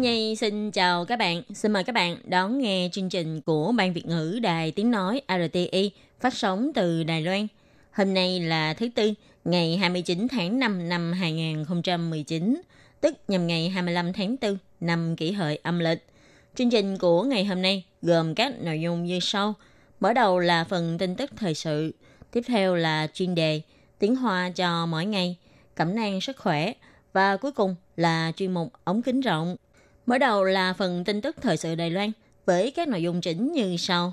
Nhi xin chào các bạn. Xin mời các bạn đón nghe chương trình của Ban Việt ngữ Đài Tiếng Nói RTI phát sóng từ Đài Loan. Hôm nay là thứ Tư, ngày 29 tháng 5 năm 2019, tức nhằm ngày 25 tháng 4 năm kỷ hợi âm lịch. Chương trình của ngày hôm nay gồm các nội dung như sau. Mở đầu là phần tin tức thời sự, tiếp theo là chuyên đề tiếng hoa cho mỗi ngày, cẩm nang sức khỏe và cuối cùng là chuyên mục ống kính rộng. Mở đầu là phần tin tức thời sự Đài Loan với các nội dung chính như sau.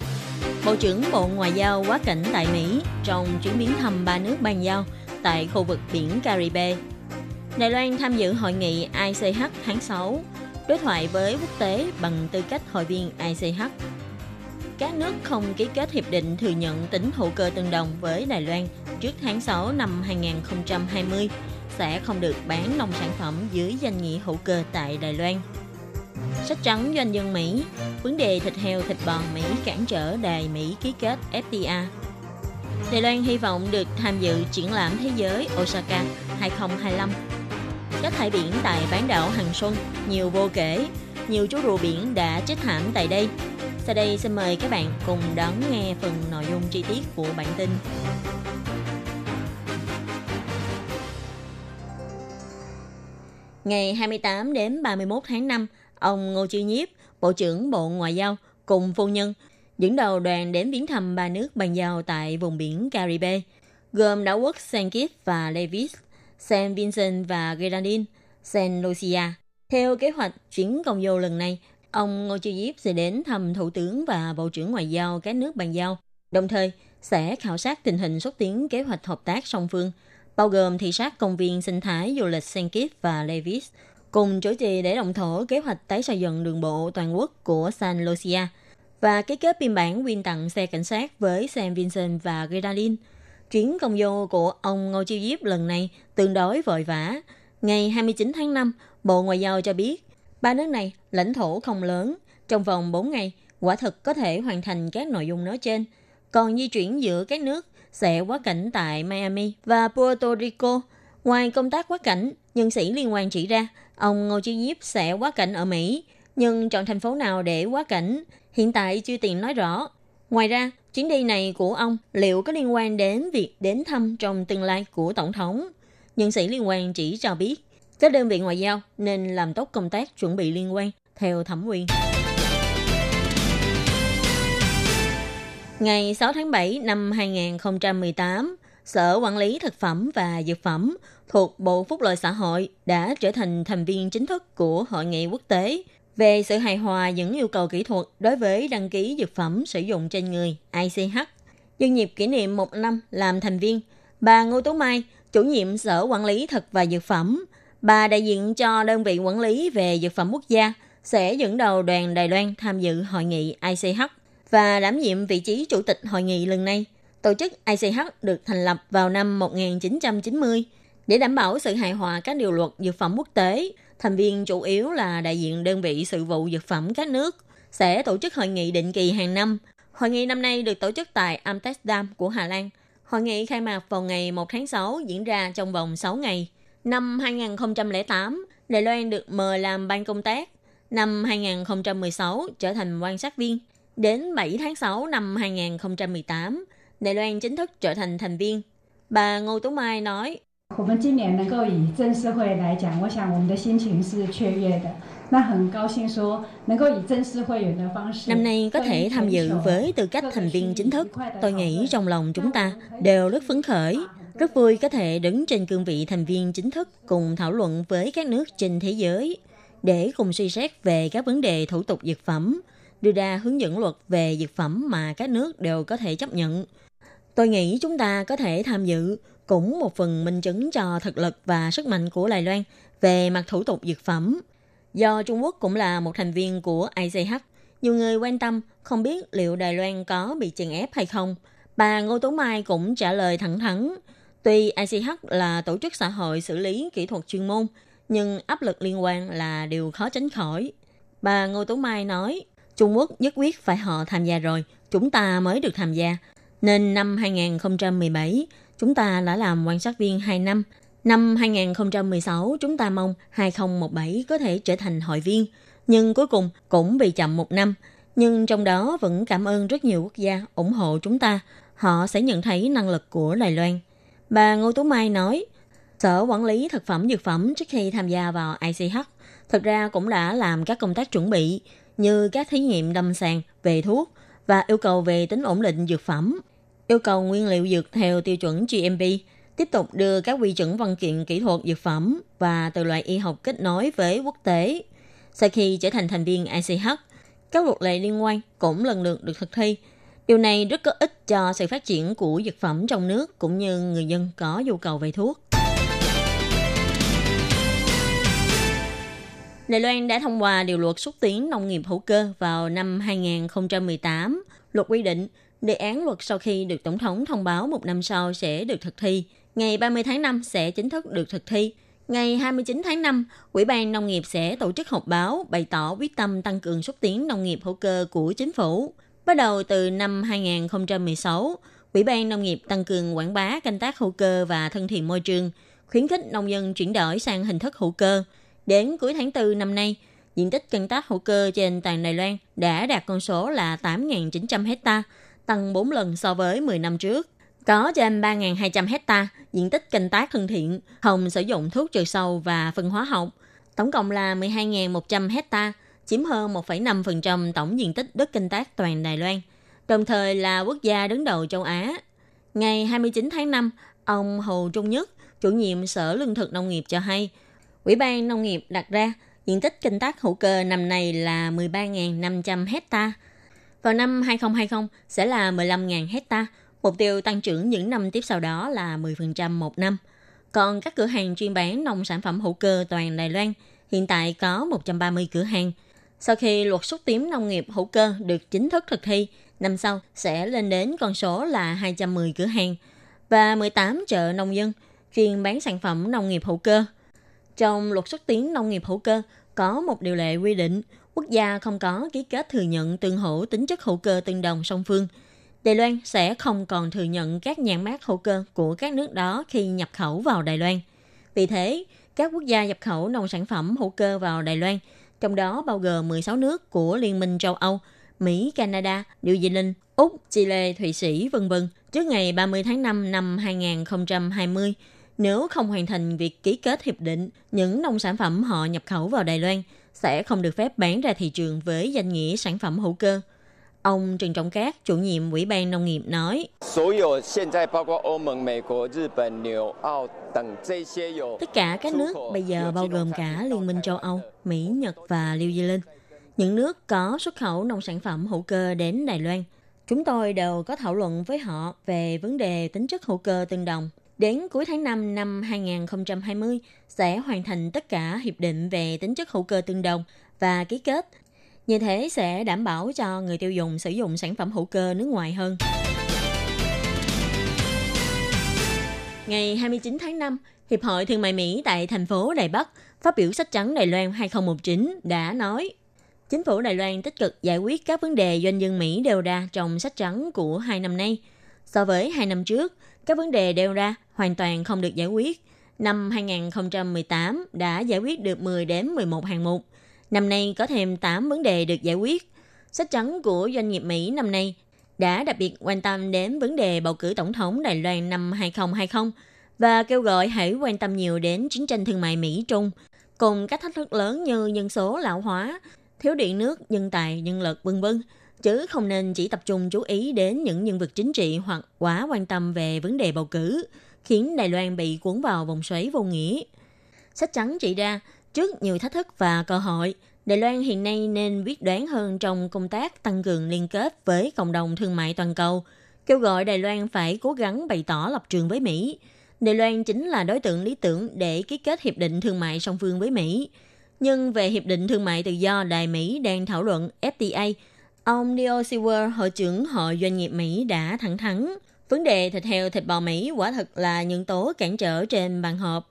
Bộ trưởng Bộ Ngoại giao quá cảnh tại Mỹ trong chuyến viếng thăm ba nước ban giao tại khu vực biển Caribe. Đài Loan tham dự hội nghị ICH tháng 6, đối thoại với quốc tế bằng tư cách hội viên ICH. Các nước không ký kết hiệp định thừa nhận tính hữu cơ tương đồng với Đài Loan trước tháng 6 năm 2020 sẽ không được bán nông sản phẩm dưới danh nghĩa hữu cơ tại Đài Loan. Sách trắng doanh nhân Mỹ, vấn đề thịt heo thịt bò Mỹ cản trở đài Mỹ ký kết FTA. Đài Loan hy vọng được tham dự triển lãm thế giới Osaka 2025. Các thải biển tại bán đảo Hằng Xuân nhiều vô kể, nhiều chú rùa biển đã chết thảm tại đây. Sau đây xin mời các bạn cùng đón nghe phần nội dung chi tiết của bản tin. Ngày 28 đến 31 tháng 5, ông Ngô Chiêu Nhiếp, Bộ trưởng Bộ Ngoại giao cùng phu nhân dẫn đầu đoàn đến viếng thăm ba nước bàn giao tại vùng biển Caribe, gồm đảo quốc Saint Kitts và Nevis, Saint Vincent và Grenadines, Saint Lucia. Theo kế hoạch chuyến công du lần này, ông Ngô Chiêu Diếp sẽ đến thăm Thủ tướng và Bộ trưởng Ngoại giao các nước bàn giao, đồng thời sẽ khảo sát tình hình xúc tiến kế hoạch hợp tác song phương, bao gồm thị sát công viên sinh thái du lịch Saint Kitts và Nevis, cùng chủ trì để động thổ kế hoạch tái xây dựng đường bộ toàn quốc của San Lucia và ký kết biên bản quyên tặng xe cảnh sát với San Vincent và Grenadine. Chuyến công du của ông Ngô Chiêu Diếp lần này tương đối vội vã. Ngày 29 tháng 5, Bộ Ngoại giao cho biết, ba nước này lãnh thổ không lớn, trong vòng 4 ngày, quả thực có thể hoàn thành các nội dung nói trên. Còn di chuyển giữa các nước sẽ quá cảnh tại Miami và Puerto Rico. Ngoài công tác quá cảnh, nhân sĩ liên quan chỉ ra, ông Ngô Chí Diếp sẽ quá cảnh ở Mỹ, nhưng chọn thành phố nào để quá cảnh, hiện tại chưa tiện nói rõ. Ngoài ra, chuyến đi này của ông liệu có liên quan đến việc đến thăm trong tương lai của Tổng thống? Nhân sĩ liên quan chỉ cho biết, các đơn vị ngoại giao nên làm tốt công tác chuẩn bị liên quan theo thẩm quyền. Ngày 6 tháng 7 năm 2018, Sở Quản lý Thực phẩm và Dược phẩm thuộc Bộ Phúc lợi Xã hội đã trở thành thành viên chính thức của Hội nghị quốc tế về sự hài hòa những yêu cầu kỹ thuật đối với đăng ký dược phẩm sử dụng trên người ICH. Nhân dịp kỷ niệm một năm làm thành viên, bà Ngô Tú Mai, chủ nhiệm Sở Quản lý Thực và Dược phẩm, bà đại diện cho đơn vị quản lý về dược phẩm quốc gia, sẽ dẫn đầu đoàn Đài Loan tham dự hội nghị ICH và đảm nhiệm vị trí chủ tịch hội nghị lần này. Tổ chức ICH được thành lập vào năm 1990 để đảm bảo sự hài hòa các điều luật dược phẩm quốc tế. Thành viên chủ yếu là đại diện đơn vị sự vụ dược phẩm các nước sẽ tổ chức hội nghị định kỳ hàng năm. Hội nghị năm nay được tổ chức tại Amsterdam của Hà Lan. Hội nghị khai mạc vào ngày 1 tháng 6 diễn ra trong vòng 6 ngày. Năm 2008, Đài Loan được mời làm ban công tác. Năm 2016 trở thành quan sát viên. Đến 7 tháng 6 năm 2018, Đài Loan chính thức trở thành thành viên. Bà Ngô Tú Mai nói, Năm nay có thể tham dự với tư cách thành viên chính thức, tôi nghĩ trong lòng chúng ta đều rất phấn khởi. Rất vui có thể đứng trên cương vị thành viên chính thức cùng thảo luận với các nước trên thế giới để cùng suy xét về các vấn đề thủ tục dược phẩm, đưa ra hướng dẫn luật về dược phẩm mà các nước đều có thể chấp nhận – Tôi nghĩ chúng ta có thể tham dự cũng một phần minh chứng cho thực lực và sức mạnh của Đài Loan về mặt thủ tục dược phẩm. Do Trung Quốc cũng là một thành viên của ICH, nhiều người quan tâm không biết liệu Đài Loan có bị chèn ép hay không. Bà Ngô Tú Mai cũng trả lời thẳng thắn, tuy ICH là tổ chức xã hội xử lý kỹ thuật chuyên môn, nhưng áp lực liên quan là điều khó tránh khỏi. Bà Ngô Tú Mai nói, Trung Quốc nhất quyết phải họ tham gia rồi, chúng ta mới được tham gia. Nên năm 2017, chúng ta đã làm quan sát viên 2 năm. Năm 2016, chúng ta mong 2017 có thể trở thành hội viên. Nhưng cuối cùng cũng bị chậm một năm. Nhưng trong đó vẫn cảm ơn rất nhiều quốc gia ủng hộ chúng ta. Họ sẽ nhận thấy năng lực của Đài Loan. Bà Ngô Tú Mai nói, Sở Quản lý Thực phẩm Dược phẩm trước khi tham gia vào ICH thực ra cũng đã làm các công tác chuẩn bị như các thí nghiệm đâm sàng về thuốc và yêu cầu về tính ổn định dược phẩm, yêu cầu nguyên liệu dược theo tiêu chuẩn GMP, tiếp tục đưa các quy chuẩn văn kiện kỹ thuật dược phẩm và từ loại y học kết nối với quốc tế. Sau khi trở thành thành viên ICH, các luật lệ liên quan cũng lần lượt được thực thi. Điều này rất có ích cho sự phát triển của dược phẩm trong nước cũng như người dân có nhu cầu về thuốc. Đài Loan đã thông qua điều luật xúc tiến nông nghiệp hữu cơ vào năm 2018. Luật quy định, đề án luật sau khi được Tổng thống thông báo một năm sau sẽ được thực thi. Ngày 30 tháng 5 sẽ chính thức được thực thi. Ngày 29 tháng 5, Ủy ban Nông nghiệp sẽ tổ chức họp báo bày tỏ quyết tâm tăng cường xúc tiến nông nghiệp hữu cơ của chính phủ. Bắt đầu từ năm 2016, Ủy ban Nông nghiệp tăng cường quảng bá canh tác hữu cơ và thân thiện môi trường, khuyến khích nông dân chuyển đổi sang hình thức hữu cơ – Đến cuối tháng 4 năm nay, diện tích canh tác hữu cơ trên toàn Đài Loan đã đạt con số là 8.900 hecta, tăng 4 lần so với 10 năm trước. Có trên 3.200 hecta diện tích canh tác thân thiện, không sử dụng thuốc trừ sâu và phân hóa học. Tổng cộng là 12.100 hecta, chiếm hơn 1,5% tổng diện tích đất canh tác toàn Đài Loan, đồng thời là quốc gia đứng đầu châu Á. Ngày 29 tháng 5, ông Hồ Trung Nhất, chủ nhiệm Sở Lương thực Nông nghiệp cho hay – Ủy ban Nông nghiệp đặt ra diện tích canh tác hữu cơ năm nay là 13.500 hecta. Vào năm 2020 sẽ là 15.000 hecta. Mục tiêu tăng trưởng những năm tiếp sau đó là 10% một năm. Còn các cửa hàng chuyên bán nông sản phẩm hữu cơ toàn Đài Loan hiện tại có 130 cửa hàng. Sau khi luật xúc tiến nông nghiệp hữu cơ được chính thức thực thi, năm sau sẽ lên đến con số là 210 cửa hàng và 18 chợ nông dân chuyên bán sản phẩm nông nghiệp hữu cơ. Trong luật xúc tiến nông nghiệp hữu cơ có một điều lệ quy định quốc gia không có ký kết thừa nhận tương hỗ tính chất hữu cơ tương đồng song phương. Đài Loan sẽ không còn thừa nhận các nhãn mát hữu cơ của các nước đó khi nhập khẩu vào Đài Loan. Vì thế, các quốc gia nhập khẩu nông sản phẩm hữu cơ vào Đài Loan, trong đó bao gồm 16 nước của Liên minh châu Âu, Mỹ, Canada, New Zealand, Úc, Chile, Thụy Sĩ, vân vân trước ngày 30 tháng 5 năm 2020 nếu không hoàn thành việc ký kết hiệp định, những nông sản phẩm họ nhập khẩu vào Đài Loan sẽ không được phép bán ra thị trường với danh nghĩa sản phẩm hữu cơ. Ông Trần Trọng Cát, chủ nhiệm Ủy ban Nông nghiệp nói, Tất cả các nước bây giờ bao gồm cả Liên minh châu Âu, Mỹ, Nhật và New Zealand, những nước có xuất khẩu nông sản phẩm hữu cơ đến Đài Loan, chúng tôi đều có thảo luận với họ về vấn đề tính chất hữu cơ tương đồng. Đến cuối tháng 5 năm 2020 sẽ hoàn thành tất cả hiệp định về tính chất hữu cơ tương đồng và ký kết. Như thế sẽ đảm bảo cho người tiêu dùng sử dụng sản phẩm hữu cơ nước ngoài hơn. Ngày 29 tháng 5, Hiệp hội Thương mại Mỹ tại thành phố Đài Bắc phát biểu sách trắng Đài Loan 2019 đã nói Chính phủ Đài Loan tích cực giải quyết các vấn đề doanh nhân Mỹ đều ra trong sách trắng của hai năm nay. So với hai năm trước, các vấn đề đều ra hoàn toàn không được giải quyết. Năm 2018 đã giải quyết được 10 đến 11 hạng mục. Năm nay có thêm 8 vấn đề được giải quyết. Sách trắng của doanh nghiệp Mỹ năm nay đã đặc biệt quan tâm đến vấn đề bầu cử tổng thống Đài Loan năm 2020 và kêu gọi hãy quan tâm nhiều đến chiến tranh thương mại Mỹ-Trung cùng các thách thức lớn như nhân số lão hóa, thiếu điện nước, nhân tài, nhân lực, vân vân chứ không nên chỉ tập trung chú ý đến những nhân vật chính trị hoặc quá quan tâm về vấn đề bầu cử, khiến Đài Loan bị cuốn vào vòng xoáy vô nghĩa. Sách trắng chỉ ra, trước nhiều thách thức và cơ hội, Đài Loan hiện nay nên quyết đoán hơn trong công tác tăng cường liên kết với cộng đồng thương mại toàn cầu, kêu gọi Đài Loan phải cố gắng bày tỏ lập trường với Mỹ. Đài Loan chính là đối tượng lý tưởng để ký kết hiệp định thương mại song phương với Mỹ. Nhưng về Hiệp định Thương mại Tự do Đài Mỹ đang thảo luận FTA, ông Neil Sewer, hội trưởng Hội Doanh nghiệp Mỹ đã thẳng thắn, vấn đề thịt heo thịt bò Mỹ quả thật là nhân tố cản trở trên bàn họp.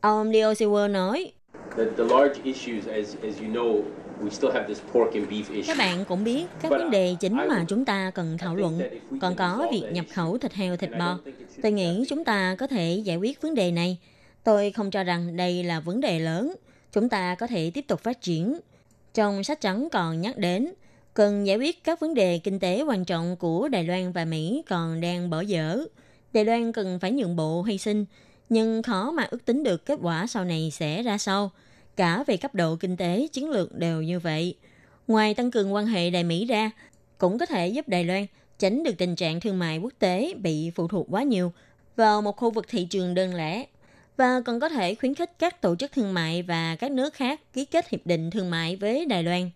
Ông Leo Sewer nói, The, the large issues, as, as you know, we still have this pork and beef issue. Các bạn cũng biết các vấn đề chính mà chúng ta cần thảo luận, còn có việc nhập khẩu thịt heo thịt bò. Tôi nghĩ chúng ta có thể giải quyết vấn đề này. Tôi không cho rằng đây là vấn đề lớn. Chúng ta có thể tiếp tục phát triển. Trong sách trắng còn nhắc đến, cần giải quyết các vấn đề kinh tế quan trọng của Đài Loan và Mỹ còn đang bỏ dở. Đài Loan cần phải nhượng bộ hy sinh, nhưng khó mà ước tính được kết quả sau này sẽ ra sao. Cả về cấp độ kinh tế, chiến lược đều như vậy. Ngoài tăng cường quan hệ Đài Mỹ ra, cũng có thể giúp Đài Loan tránh được tình trạng thương mại quốc tế bị phụ thuộc quá nhiều vào một khu vực thị trường đơn lẻ và còn có thể khuyến khích các tổ chức thương mại và các nước khác ký kết hiệp định thương mại với Đài Loan.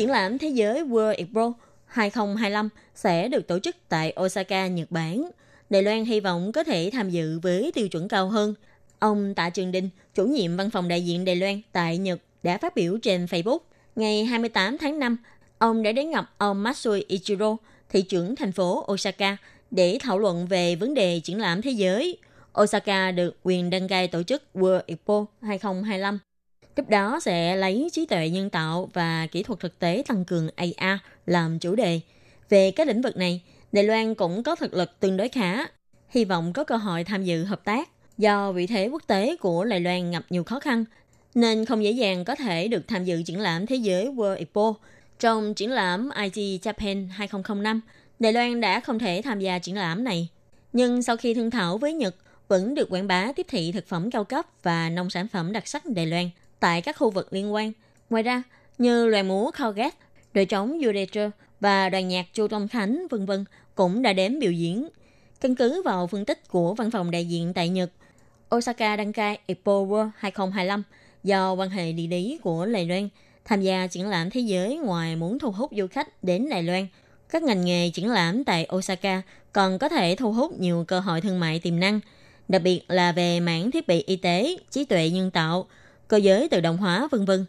Triển lãm Thế giới World Expo 2025 sẽ được tổ chức tại Osaka, Nhật Bản. Đài Loan hy vọng có thể tham dự với tiêu chuẩn cao hơn. Ông Tạ Trường Đinh, chủ nhiệm văn phòng đại diện Đài Loan tại Nhật, đã phát biểu trên Facebook. Ngày 28 tháng 5, ông đã đến gặp ông Matsui Ichiro, thị trưởng thành phố Osaka, để thảo luận về vấn đề triển lãm thế giới. Osaka được quyền đăng cai tổ chức World Expo 2025. Tiếp đó sẽ lấy trí tuệ nhân tạo và kỹ thuật thực tế tăng cường AR làm chủ đề. Về các lĩnh vực này, Đài Loan cũng có thực lực tương đối khá, hy vọng có cơ hội tham dự hợp tác. Do vị thế quốc tế của Đài Loan gặp nhiều khó khăn, nên không dễ dàng có thể được tham dự triển lãm thế giới World Expo. Trong triển lãm IT Japan 2005, Đài Loan đã không thể tham gia triển lãm này. Nhưng sau khi thương thảo với Nhật, vẫn được quảng bá tiếp thị thực phẩm cao cấp và nông sản phẩm đặc sắc Đài Loan tại các khu vực liên quan. Ngoài ra, như loài múa Colgate, đội trống Ureter và đoàn nhạc Chu Đông Khánh, vân vân cũng đã đến biểu diễn. Căn cứ vào phân tích của văn phòng đại diện tại Nhật, Osaka đăng cai Expo World 2025 do quan hệ địa lý của Đài Loan tham gia triển lãm thế giới ngoài muốn thu hút du khách đến Đài Loan. Các ngành nghề triển lãm tại Osaka còn có thể thu hút nhiều cơ hội thương mại tiềm năng, đặc biệt là về mảng thiết bị y tế, trí tuệ nhân tạo, cơ giới tự động hóa, vân vân.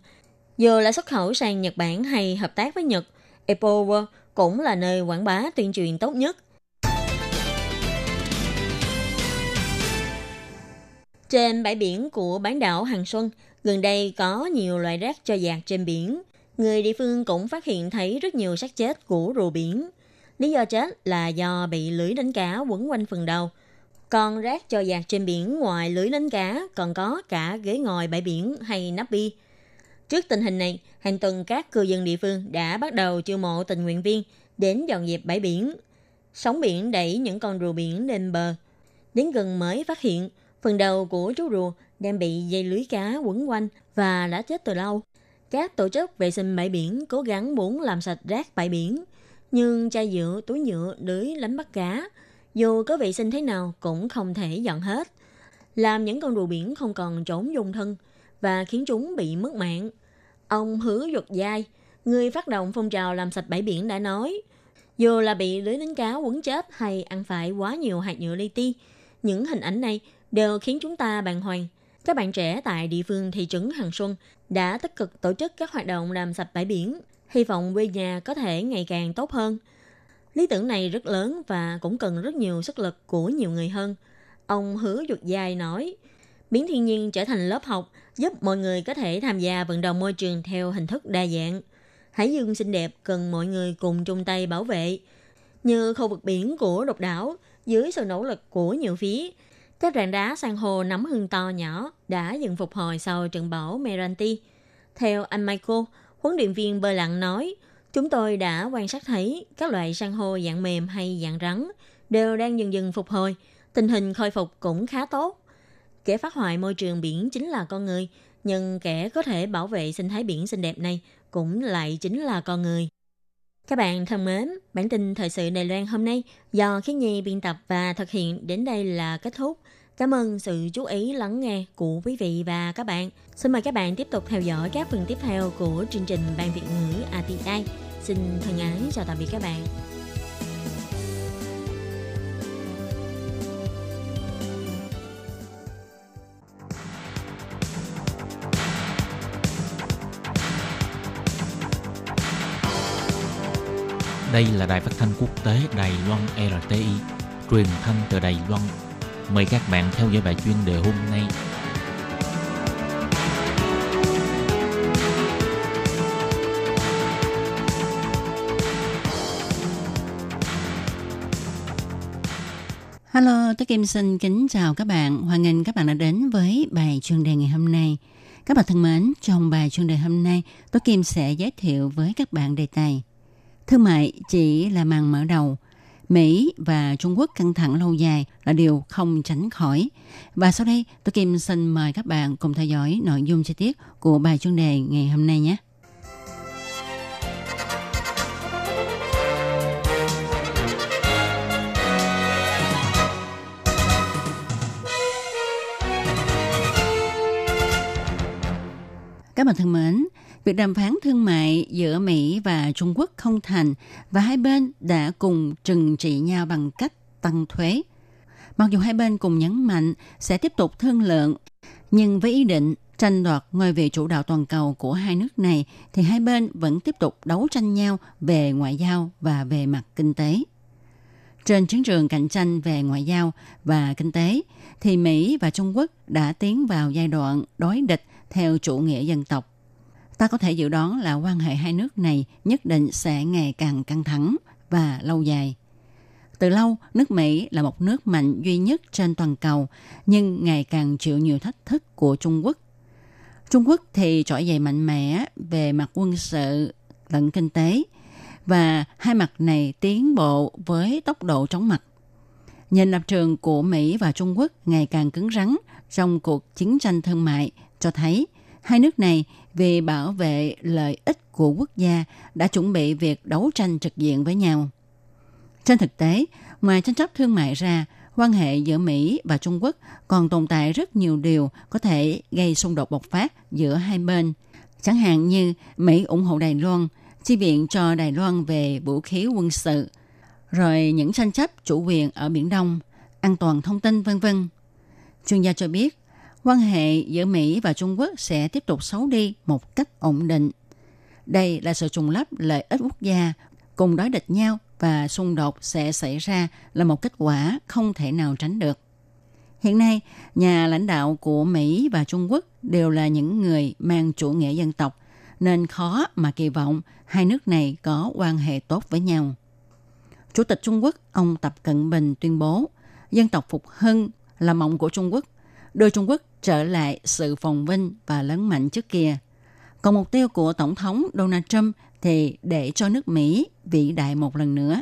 Dù là xuất khẩu sang Nhật Bản hay hợp tác với Nhật, Apple World cũng là nơi quảng bá tuyên truyền tốt nhất. Trên bãi biển của bán đảo Hằng Xuân, gần đây có nhiều loại rác cho dạt trên biển. Người địa phương cũng phát hiện thấy rất nhiều xác chết của rùa biển. Lý do chết là do bị lưới đánh cá quấn quanh phần đầu. Còn rác cho dạt trên biển ngoài lưới đánh cá còn có cả ghế ngồi bãi biển hay nắp bi. Trước tình hình này, hàng tuần các cư dân địa phương đã bắt đầu chiêu mộ tình nguyện viên đến dọn dẹp bãi biển. Sóng biển đẩy những con rùa biển lên bờ. Đến gần mới phát hiện, phần đầu của chú rùa đang bị dây lưới cá quấn quanh và đã chết từ lâu. Các tổ chức vệ sinh bãi biển cố gắng muốn làm sạch rác bãi biển, nhưng chai nhựa, túi nhựa, lưới lánh bắt cá, dù có vệ sinh thế nào cũng không thể dọn hết. Làm những con rùa biển không còn trốn dung thân và khiến chúng bị mất mạng. Ông Hứa Duật Giai, người phát động phong trào làm sạch bãi biển đã nói, dù là bị lưới đánh cá quấn chết hay ăn phải quá nhiều hạt nhựa li ti, những hình ảnh này đều khiến chúng ta bàng hoàng. Các bạn trẻ tại địa phương thị trấn Hằng Xuân đã tích cực tổ chức các hoạt động làm sạch bãi biển, hy vọng quê nhà có thể ngày càng tốt hơn. Lý tưởng này rất lớn và cũng cần rất nhiều sức lực của nhiều người hơn. Ông Hứa Duật Giai nói, biến thiên nhiên trở thành lớp học giúp mọi người có thể tham gia vận động môi trường theo hình thức đa dạng. Hải dương xinh đẹp cần mọi người cùng chung tay bảo vệ. Như khu vực biển của độc đảo, dưới sự nỗ lực của nhiều phía, các rạn đá san hô nắm hương to nhỏ đã dần phục hồi sau trận bão Meranti. Theo anh Michael, huấn luyện viên bơi lặn nói, chúng tôi đã quan sát thấy các loại san hô dạng mềm hay dạng rắn đều đang dần dần phục hồi. Tình hình khôi phục cũng khá tốt. Kẻ phá hoại môi trường biển chính là con người, nhưng kẻ có thể bảo vệ sinh thái biển xinh đẹp này cũng lại chính là con người. Các bạn thân mến, bản tin thời sự Đài Loan hôm nay do Khiết Nhi biên tập và thực hiện đến đây là kết thúc. Cảm ơn sự chú ý lắng nghe của quý vị và các bạn. Xin mời các bạn tiếp tục theo dõi các phần tiếp theo của chương trình Ban Việt ngữ ATI. Xin thân ái chào tạm biệt các bạn. Đây là đài phát thanh quốc tế Đài Loan RTI, truyền thanh từ Đài Loan Mời các bạn theo dõi bài chuyên đề hôm nay. Hello, tôi Kim xin kính chào các bạn. Hoan nghênh các bạn đã đến với bài chuyên đề ngày hôm nay. Các bạn thân mến, trong bài chuyên đề hôm nay, tôi Kim sẽ giới thiệu với các bạn đề tài Thương mại chỉ là màn mở đầu. Mỹ và Trung Quốc căng thẳng lâu dài là điều không tránh khỏi. Và sau đây, tôi Kim xin mời các bạn cùng theo dõi nội dung chi tiết của bài chuyên đề ngày hôm nay nhé. Các bạn thân mến, việc đàm phán thương mại giữa Mỹ và Trung Quốc không thành và hai bên đã cùng trừng trị nhau bằng cách tăng thuế. Mặc dù hai bên cùng nhấn mạnh sẽ tiếp tục thương lượng, nhưng với ý định tranh đoạt ngôi vị chủ đạo toàn cầu của hai nước này thì hai bên vẫn tiếp tục đấu tranh nhau về ngoại giao và về mặt kinh tế. Trên chiến trường cạnh tranh về ngoại giao và kinh tế thì Mỹ và Trung Quốc đã tiến vào giai đoạn đối địch theo chủ nghĩa dân tộc. Ta có thể dự đoán là quan hệ hai nước này nhất định sẽ ngày càng căng thẳng và lâu dài. Từ lâu, nước Mỹ là một nước mạnh duy nhất trên toàn cầu, nhưng ngày càng chịu nhiều thách thức của Trung Quốc. Trung Quốc thì trỗi dậy mạnh mẽ về mặt quân sự lẫn kinh tế, và hai mặt này tiến bộ với tốc độ chóng mặt. Nhìn lập trường của Mỹ và Trung Quốc ngày càng cứng rắn trong cuộc chiến tranh thương mại cho thấy hai nước này vì bảo vệ lợi ích của quốc gia đã chuẩn bị việc đấu tranh trực diện với nhau. Trên thực tế, ngoài tranh chấp thương mại ra, quan hệ giữa Mỹ và Trung Quốc còn tồn tại rất nhiều điều có thể gây xung đột bộc phát giữa hai bên. Chẳng hạn như Mỹ ủng hộ Đài Loan, chi viện cho Đài Loan về vũ khí quân sự, rồi những tranh chấp chủ quyền ở Biển Đông, an toàn thông tin vân vân. Chuyên gia cho biết, quan hệ giữa Mỹ và Trung Quốc sẽ tiếp tục xấu đi một cách ổn định. Đây là sự trùng lắp lợi ích quốc gia cùng đối địch nhau và xung đột sẽ xảy ra là một kết quả không thể nào tránh được. Hiện nay, nhà lãnh đạo của Mỹ và Trung Quốc đều là những người mang chủ nghĩa dân tộc, nên khó mà kỳ vọng hai nước này có quan hệ tốt với nhau. Chủ tịch Trung Quốc ông Tập Cận Bình tuyên bố dân tộc phục hưng là mộng của Trung Quốc, đưa Trung Quốc trở lại sự phồn vinh và lớn mạnh trước kia. Còn mục tiêu của Tổng thống Donald Trump thì để cho nước Mỹ vĩ đại một lần nữa.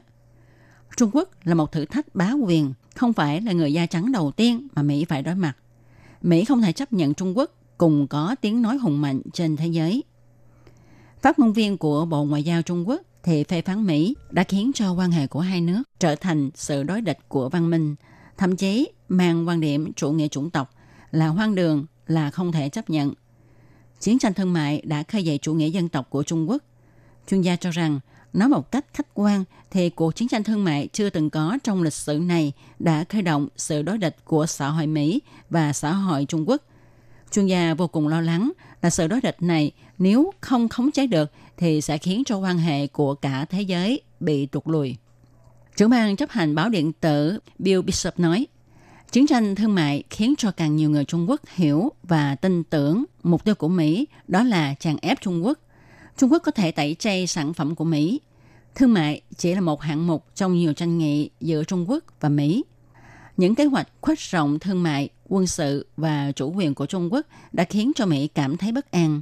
Trung Quốc là một thử thách bá quyền, không phải là người da trắng đầu tiên mà Mỹ phải đối mặt. Mỹ không thể chấp nhận Trung Quốc cùng có tiếng nói hùng mạnh trên thế giới. Phát ngôn viên của Bộ Ngoại giao Trung Quốc thì phê phán Mỹ đã khiến cho quan hệ của hai nước trở thành sự đối địch của văn minh, thậm chí mang quan điểm chủ nghĩa chủng tộc là hoang đường, là không thể chấp nhận. Chiến tranh thương mại đã khơi dậy chủ nghĩa dân tộc của Trung Quốc. Chuyên gia cho rằng, nói một cách khách quan thì cuộc chiến tranh thương mại chưa từng có trong lịch sử này đã khởi động sự đối địch của xã hội Mỹ và xã hội Trung Quốc. Chuyên gia vô cùng lo lắng là sự đối địch này nếu không khống chế được thì sẽ khiến cho quan hệ của cả thế giới bị tụt lùi. Trưởng ban chấp hành báo điện tử Bill Bishop nói, chiến tranh thương mại khiến cho càng nhiều người Trung Quốc hiểu và tin tưởng mục tiêu của Mỹ đó là chèn ép Trung Quốc. Trung Quốc có thể tẩy chay sản phẩm của Mỹ. Thương mại chỉ là một hạng mục trong nhiều tranh nghị giữa Trung Quốc và Mỹ. Những kế hoạch khuếch rộng thương mại, quân sự và chủ quyền của Trung Quốc đã khiến cho Mỹ cảm thấy bất an.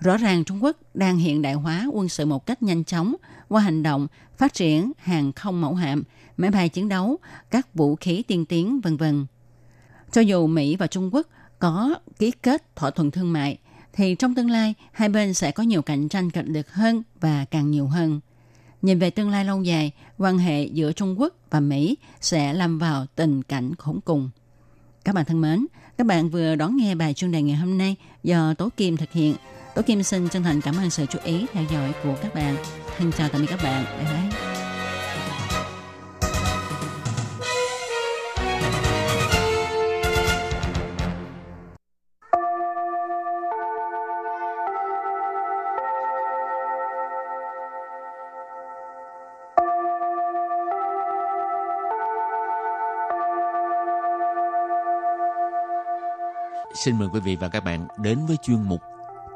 Rõ ràng Trung Quốc đang hiện đại hóa quân sự một cách nhanh chóng qua hành động phát triển hàng không mẫu hạm, máy bay chiến đấu, các vũ khí tiên tiến, vân vân. Cho dù Mỹ và Trung Quốc có ký kết thỏa thuận thương mại, thì trong tương lai hai bên sẽ có nhiều cạnh tranh kịch liệt hơn và càng nhiều hơn. Nhìn về tương lai lâu dài, quan hệ giữa Trung Quốc và Mỹ sẽ lâm vào tình cảnh khốn cùng. Các bạn thân mến, các bạn vừa đón nghe bài chuyên đề ngày hôm nay do Tố Kim thực hiện. Tôi Kim xin chân thành cảm ơn sự chú ý, theo dõi của các bạn. Xin chào tạm biệt các bạn. Bye bye. xin mời quý vị và các bạn đến với chuyên mục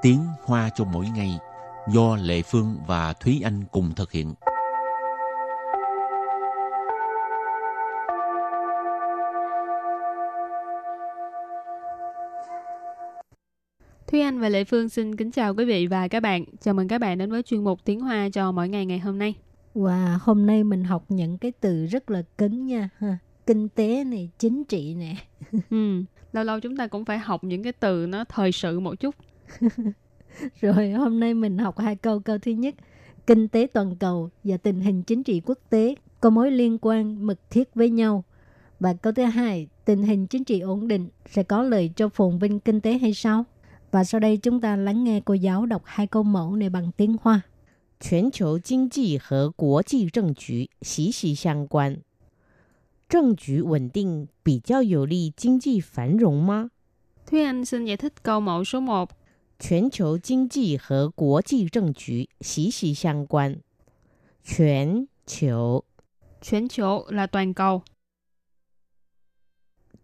Tiếng Hoa cho mỗi ngày do Lệ Phương và Thúy Anh cùng thực hiện. Thúy Anh và Lệ Phương xin kính chào quý vị và các bạn. Chào mừng các bạn đến với chuyên mục Tiếng Hoa cho mỗi ngày ngày hôm nay. Wow, hôm nay mình học những cái từ rất là cứng nha. Ha. Kinh tế này, chính trị nè. ừ, lâu lâu chúng ta cũng phải học những cái từ nó thời sự một chút. Rồi hôm nay mình học hai câu. Câu thứ nhất, kinh tế toàn cầu và tình hình chính trị quốc tế có mối liên quan mật thiết với nhau. Và câu thứ hai, tình hình chính trị ổn định sẽ có lợi cho phồn vinh kinh tế hay sao? Và sau đây chúng ta lắng nghe cô giáo đọc hai câu mẫu này bằng tiếng Hoa. 全球经济和国际政局息息相关。政局稳定比较有利经济繁荣吗？Thúy Anh xin giải thích câu mẫu số 1. 全球经济和国际政局息息相关。全球，全球 là toàn cầu.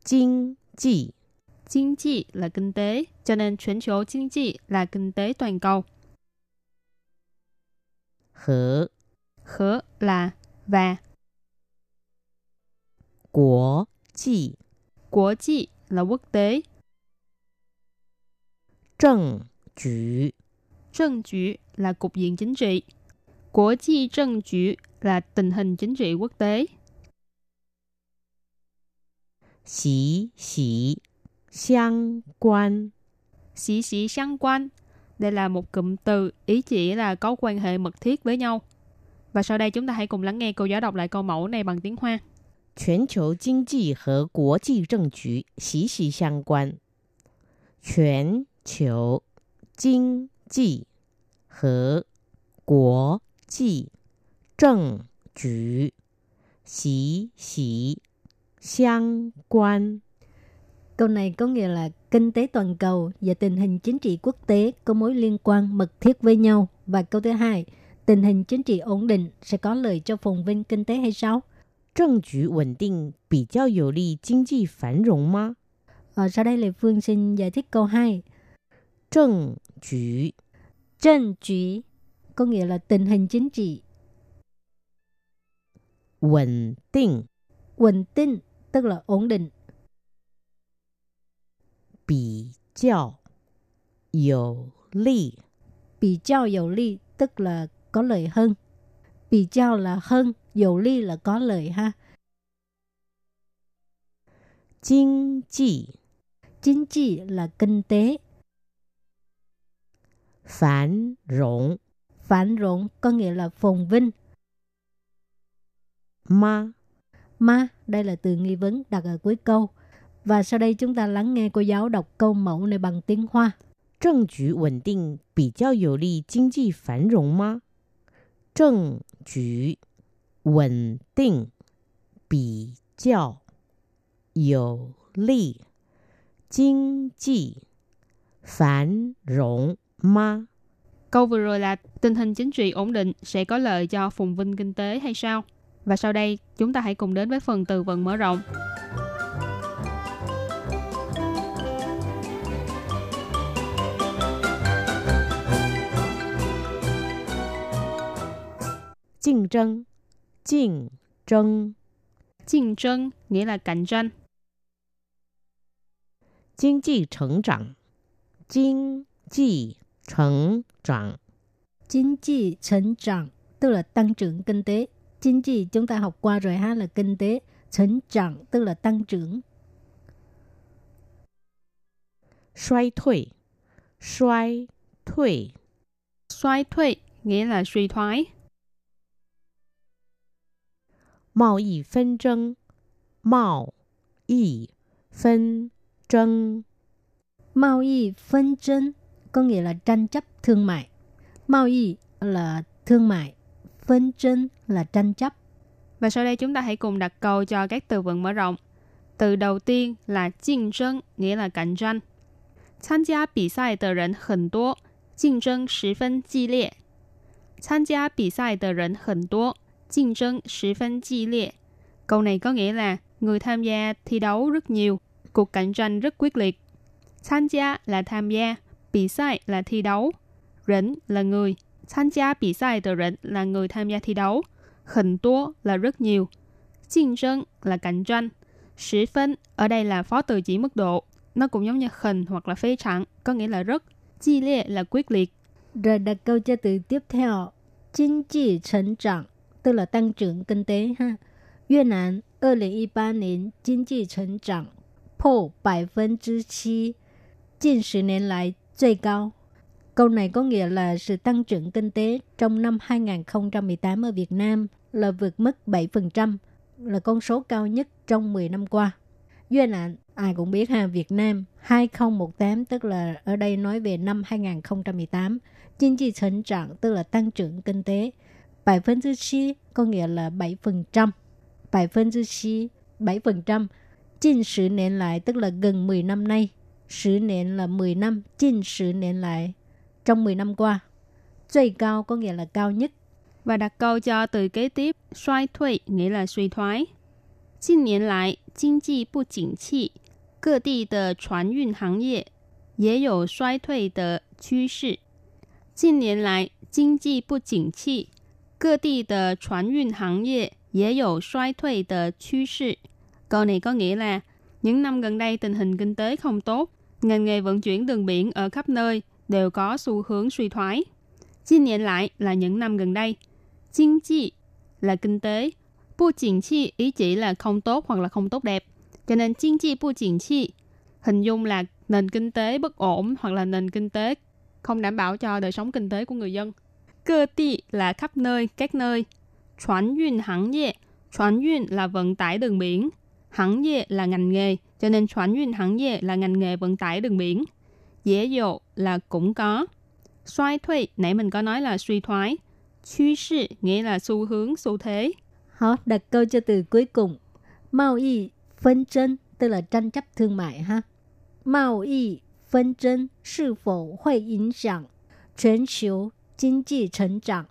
经济 Kinh tế là kinh tế, cho nên全球经济 là kinh tế toàn cầu. 和 Hở là và. 国际 Quốc trị là quốc tế. 政局 Trân chủ là cục diện chính trị. Quốc trị trân chủ là tình hình chính trị quốc tế. 息息相关 Xỉ xỉ相quan. Đây là một cụm từ ý chỉ là có quan hệ mật thiết với nhau. Và sau đây chúng ta hãy cùng lắng nghe cô giáo đọc lại câu mẫu này bằng tiếng Hoa. 全球经济和国际政局息息相关。全 球经济和国际政局息息相关。 Câu này có nghĩa là kinh tế toàn cầu và tình hình chính trị quốc tế có mối liên quan mật thiết với nhau. Và câu thứ hai, tình hình chính trị ổn định sẽ có lợi cho phồn vinh kinh tế hay sao? 政局稳定比较有利经济繁荣吗？ Ở sau đây Lê Phương xin giải thích câu 2. 政局 Trân chủ có nghĩa là tình hình chính trị. 稳定 Ổn định tức là ổn định. 比较有利 Bị trao dầu ly tức là có lợi hơn. Bị trao là hơn, dầu ly là có lợi ha. 经济 Chính trị là kinh tế. 繁荣 Phản rộn có nghĩa là phồn vinh. 吗？ Ma, đây là từ nghi vấn đặt ở cuối câu. Và sau đây chúng ta lắng nghe cô giáo đọc câu mẫu này bằng tiếng Hoa. 政局稳定比较有利经济繁荣吗？政局稳定比较有利经济繁荣 Câu vừa rồi là tình hình chính trị ổn định sẽ có lợi cho phồn vinh kinh tế hay sao? Và sau đây, chúng ta hãy cùng đến với phần từ vựng mở rộng. Cạnh tranh Cạnh tranh Cạnh tranh nghĩa là cạnh tranh. Kinh tế thành trưởng Kinh tế 成长。Chính trị thành trạng tức là tăng trưởng kinh tế. Chính trị chúng ta học qua rồi ha là kinh tế. Thành trạng tức là tăng trưởng. Xoay thuỷ Xoay thuỷ Xoay thuỷ nghĩa là suy thoái. Mạo y phân tranh Mạo y phân tranh Mạo y phân tranh có nghĩa là tranh chấp thương mại. Mao y là thương mại, phân tranh là tranh chấp. Và sau đây chúng ta hãy cùng đặt câu cho các từ vựng mở rộng. Từ đầu tiên là cạnh tranh, nghĩa là cạnh tranh. Tham gia bì sai tờ rần hẳn tố, cạnh tranh 10 phân chi liệt. Tham gia bì sai tờ rần hẳn tố, cạnh tranh 10 phân chi liệt. Câu này có nghĩa là người tham gia thi đấu rất nhiều, cuộc cạnh tranh rất quyết liệt. Tham gia là tham gia, bị sai là thi đấu, rỉnh là người, tham gia bị sai de rỉnh là người tham gia thi đấu, hình tố là rất nhiều,竞争là cạnh tranh, sĩ phân ở đây là phó từ chỉ mức độ, nó cũng giống như hình hoặc là phế trạng, có nghĩa là rất, chi liệt là quyết liệt. Rồi đặt câu cho từ tiếp theo, kinh济成长 tức là tăng trưởng kinh tế ha. Việt Nam 2018年经济成长破百分之七，近十年来 最高. Câu này có nghĩa là sự tăng trưởng kinh tế trong năm 2018 ở Việt Nam là vượt mức 7%, là con số cao nhất trong 10 năm qua. Duyên là ai cũng biết ha, Việt Nam 2018 tức là ở đây nói về năm 2018, chính trị thành trạng tức là tăng trưởng kinh tế. 7% có nghĩa là 7%. 7% 7% trên sự nền lại tức là gần 10 năm nay 10 年là 10 năm, 近 10 年lại trong 10 năm qua.最cao có nghĩa là cao nhất. Và đặt câu cho từ kế tiếp, suy thuy nghĩa là suy thoái. 近年来经济不景气，各地的船运行业也有衰退的趋势。近年来经济不景气，各地的船运行业也有衰退的趋势. Câu này có nghĩa là những năm gần đây tình hình kinh tế không tốt, ngành nghề vận chuyển đường biển ở khắp nơi đều có xu hướng suy thoái. Chín niên lại là những năm gần đây. Chính chi là kinh tế. Bu chỉnh chi ý chỉ là không tốt hoặc là không tốt đẹp. Cho nên chính chi bu chỉnh chi hình dung là nền kinh tế bất ổn hoặc là nền kinh tế không đảm bảo cho đời sống kinh tế của người dân. Cơ tị là khắp nơi, các nơi. Chuẩn duyên hẳn dệ. Chuẩn duyên là vận tải đường biển. Hãng业là ngành nghề, cho nên chuyển运行业là ngành nghề vận tải đường biển. Dễ dụ là cũng có. Xoay thuy, nãy mình có nói là suy thoái.趋势nghĩa là xu hướng, xu thế. Họ đặt câu cho từ cuối cùng. Mao y phân tranh tức là tranh chấp thương mại ha. Mao y phân tranh 是否会影响全球经济成长？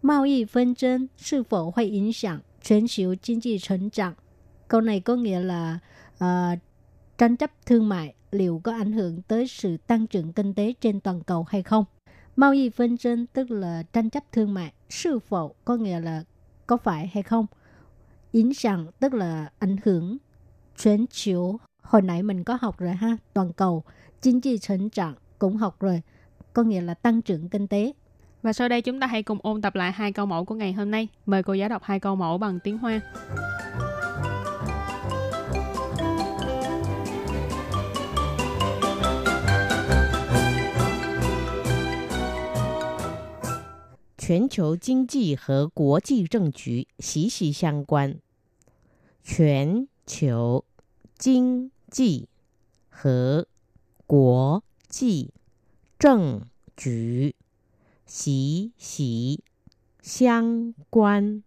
贸易纷争是否会影响全球经济成长 câu này có nghĩa là uh, tranh chấp thương mại liệu có ảnh hưởng tới sự tăng trưởng kinh tế trên toàn cầu hay không. Mao y phân tranh tức là tranh chấp thương mại, sư phụ có nghĩa là có phải hay không. Yến rằng tức là ảnh hưởng chuyển chiếu. Hồi nãy mình có học rồi ha, toàn cầu, chính trị thành trạng cũng học rồi, có nghĩa là tăng trưởng kinh tế. Và sau đây chúng ta hãy cùng ôn tập lại hai câu mẫu của ngày hôm nay. Mời cô giáo đọc hai câu mẫu bằng tiếng Hoa. 全球经济和国际政局息息相关。全球经济和国际政局息息相关。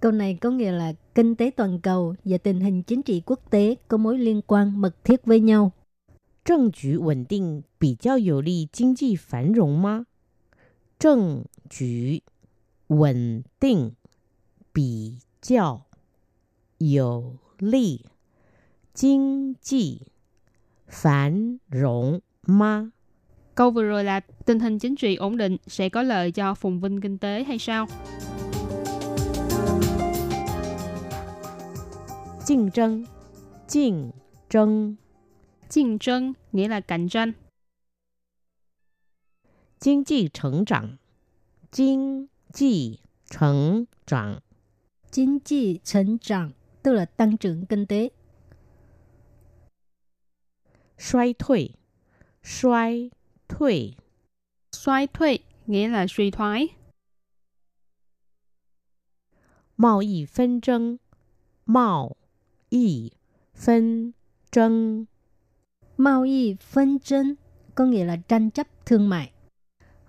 Câu này có nghĩa là kinh tế toàn cầu và tình hình chính trị quốc tế có mối liên quan mật thiết với nhau. 政局稳定比较有利经济繁荣吗？政 局稳定比较有利经济繁荣吗？ Câu vừa rồi là tình hình chính trị ổn định sẽ có lợi cho phồn vinh kinh tế hay sao? 竞争，竞争， 竞tranh nghĩa là cạnh tranh. 经济成长， 经济成长， Chính trị thành trưởng tức là tăng trưởng kinh tế. 衰退，衰退， Xoay thuy nghĩa là suy thoái. 贸易纷争，贸易纷争， Mao y phân tranh có nghĩa là tranh chấp thương mại.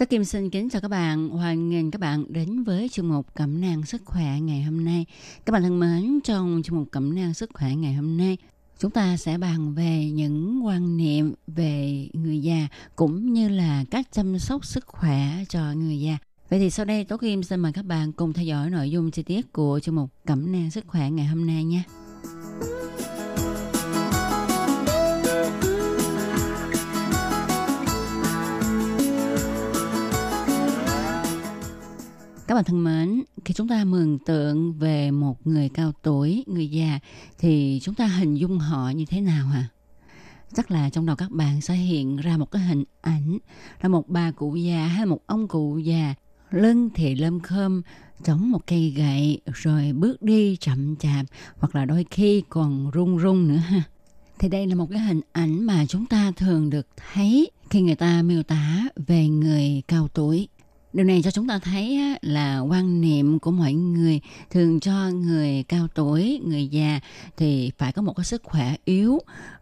Tất Kim xin kính chào các bạn, hoan nghênh các bạn đến với chương mục Cẩm nang sức khỏe ngày hôm nay. Các bạn thân mến, trong chương mục Cẩm nang sức khỏe ngày hôm nay, chúng ta sẽ bàn về những quan niệm về người già cũng như là cách chăm sóc sức khỏe cho người già. Vậy thì sau đây Tố Kim xin mời các bạn cùng theo dõi nội dung chi tiết của chương mục Cẩm nang sức khỏe ngày hôm nay nha. Các bạn thân mến, khi chúng ta mường tượng về một người cao tuổi, người già thì chúng ta hình dung họ như thế nào hả? Chắc là trong đầu các bạn sẽ hiện ra một cái hình ảnh là một bà cụ già hay một ông cụ già lưng thì lâm khơm chống một cây gậy rồi bước đi chậm chạp hoặc là đôi khi còn run run nữa ha. Thì đây là một cái hình ảnh mà chúng ta thường được thấy khi người ta miêu tả về người cao tuổi. Điều này cho chúng ta thấy là quan niệm của mọi người thường cho người cao tuổi, người già thì phải có một cái sức khỏe yếu,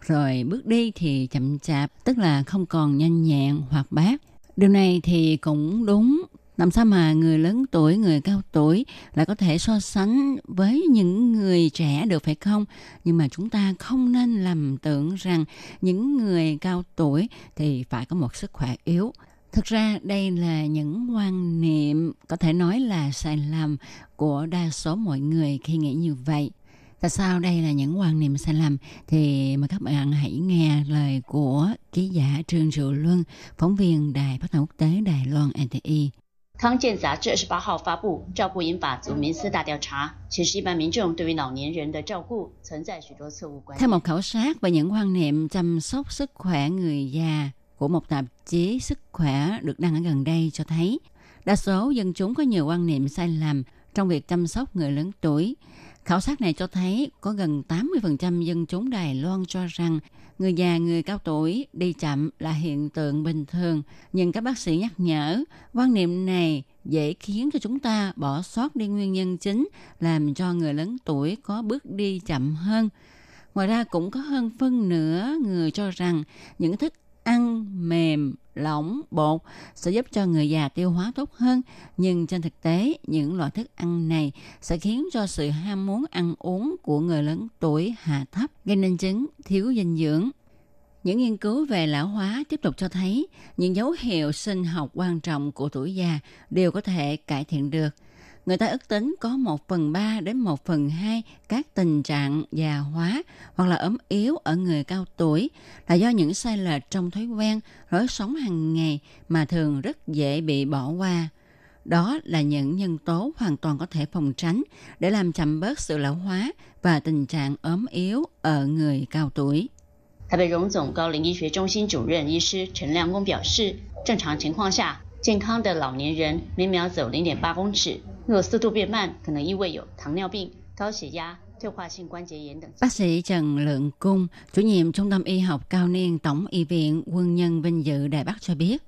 rồi bước đi thì chậm chạp, tức là không còn nhanh nhẹn hoặc bát. Điều này thì cũng đúng làm sao mà người lớn tuổi, người cao tuổi lại có thể so sánh với những người trẻ được phải không? Nhưng mà chúng ta không nên lầm tưởng rằng những người cao tuổi thì phải có một sức khỏe yếu. Thực ra đây là những quan niệm có thể nói là sai lầm của đa số mọi người khi nghĩ như vậy. Tại sao đây là những quan niệm sai lầm? Thì mời các bạn hãy nghe lời của ký giả Trương Triệu Luân, phóng viên Đài Phát thanh Quốc tế Đài Loan NTI. 康健杂志二十八号发布《照顾银法族民司大调查》，显示一般民众对于老年人的照顾存在许多错误观 Theo 念。 một khảo sát về những quan niệm chăm sóc sức khỏe người già của một tạp chí sức khỏe được đăng ở gần đây cho thấy, đa số dân chúng có nhiều quan niệm sai lầm trong việc chăm sóc người lớn tuổi. Khảo sát này cho thấy có gần 80% dân chúng Đài Loan cho rằng người già, người cao tuổi đi chậm là hiện tượng bình thường. Nhưng các bác sĩ nhắc nhở, quan niệm này dễ khiến cho chúng ta bỏ sót đi nguyên nhân chính làm cho người lớn tuổi có bước đi chậm hơn. Ngoài ra cũng có hơn phân nửa người cho rằng những thức ăn mềm, lỏng, bột sẽ giúp cho người già tiêu hóa tốt hơn. Nhưng trên thực tế, những loại thức ăn này sẽ khiến cho sự ham muốn ăn uống của người lớn tuổi hạ thấp, gây nên chứng thiếu dinh dưỡng. Những nghiên cứu về lão hóa tiếp tục cho thấy những dấu hiệu sinh học quan trọng của tuổi già đều có thể cải thiện được Người ta ước tính có 1 phần 3 đến 1 phần 2 các tình trạng già hóa hoặc là ốm yếu ở người cao tuổi là do những sai lệch trong thói quen, lối sống hàng ngày mà thường rất dễ bị bỏ qua. Đó là những nhân tố hoàn toàn có thể phòng tránh để làm chậm bớt sự lão hóa và tình trạng ốm yếu ở người cao tuổi. 台北荣总高龄医学中心主任医师陈亮公表示，正常情况下， 健康的老年人每秒走0.8公尺，若速度变慢，可能意味有糖尿病、高血压、退化性关节炎等。 Bác sĩ Trần Lượng Cung, chủ nhiệm Trung tâm Y học cao niên Tổng y viện Quân nhân Vinh Dự Đài Bắc cho biết,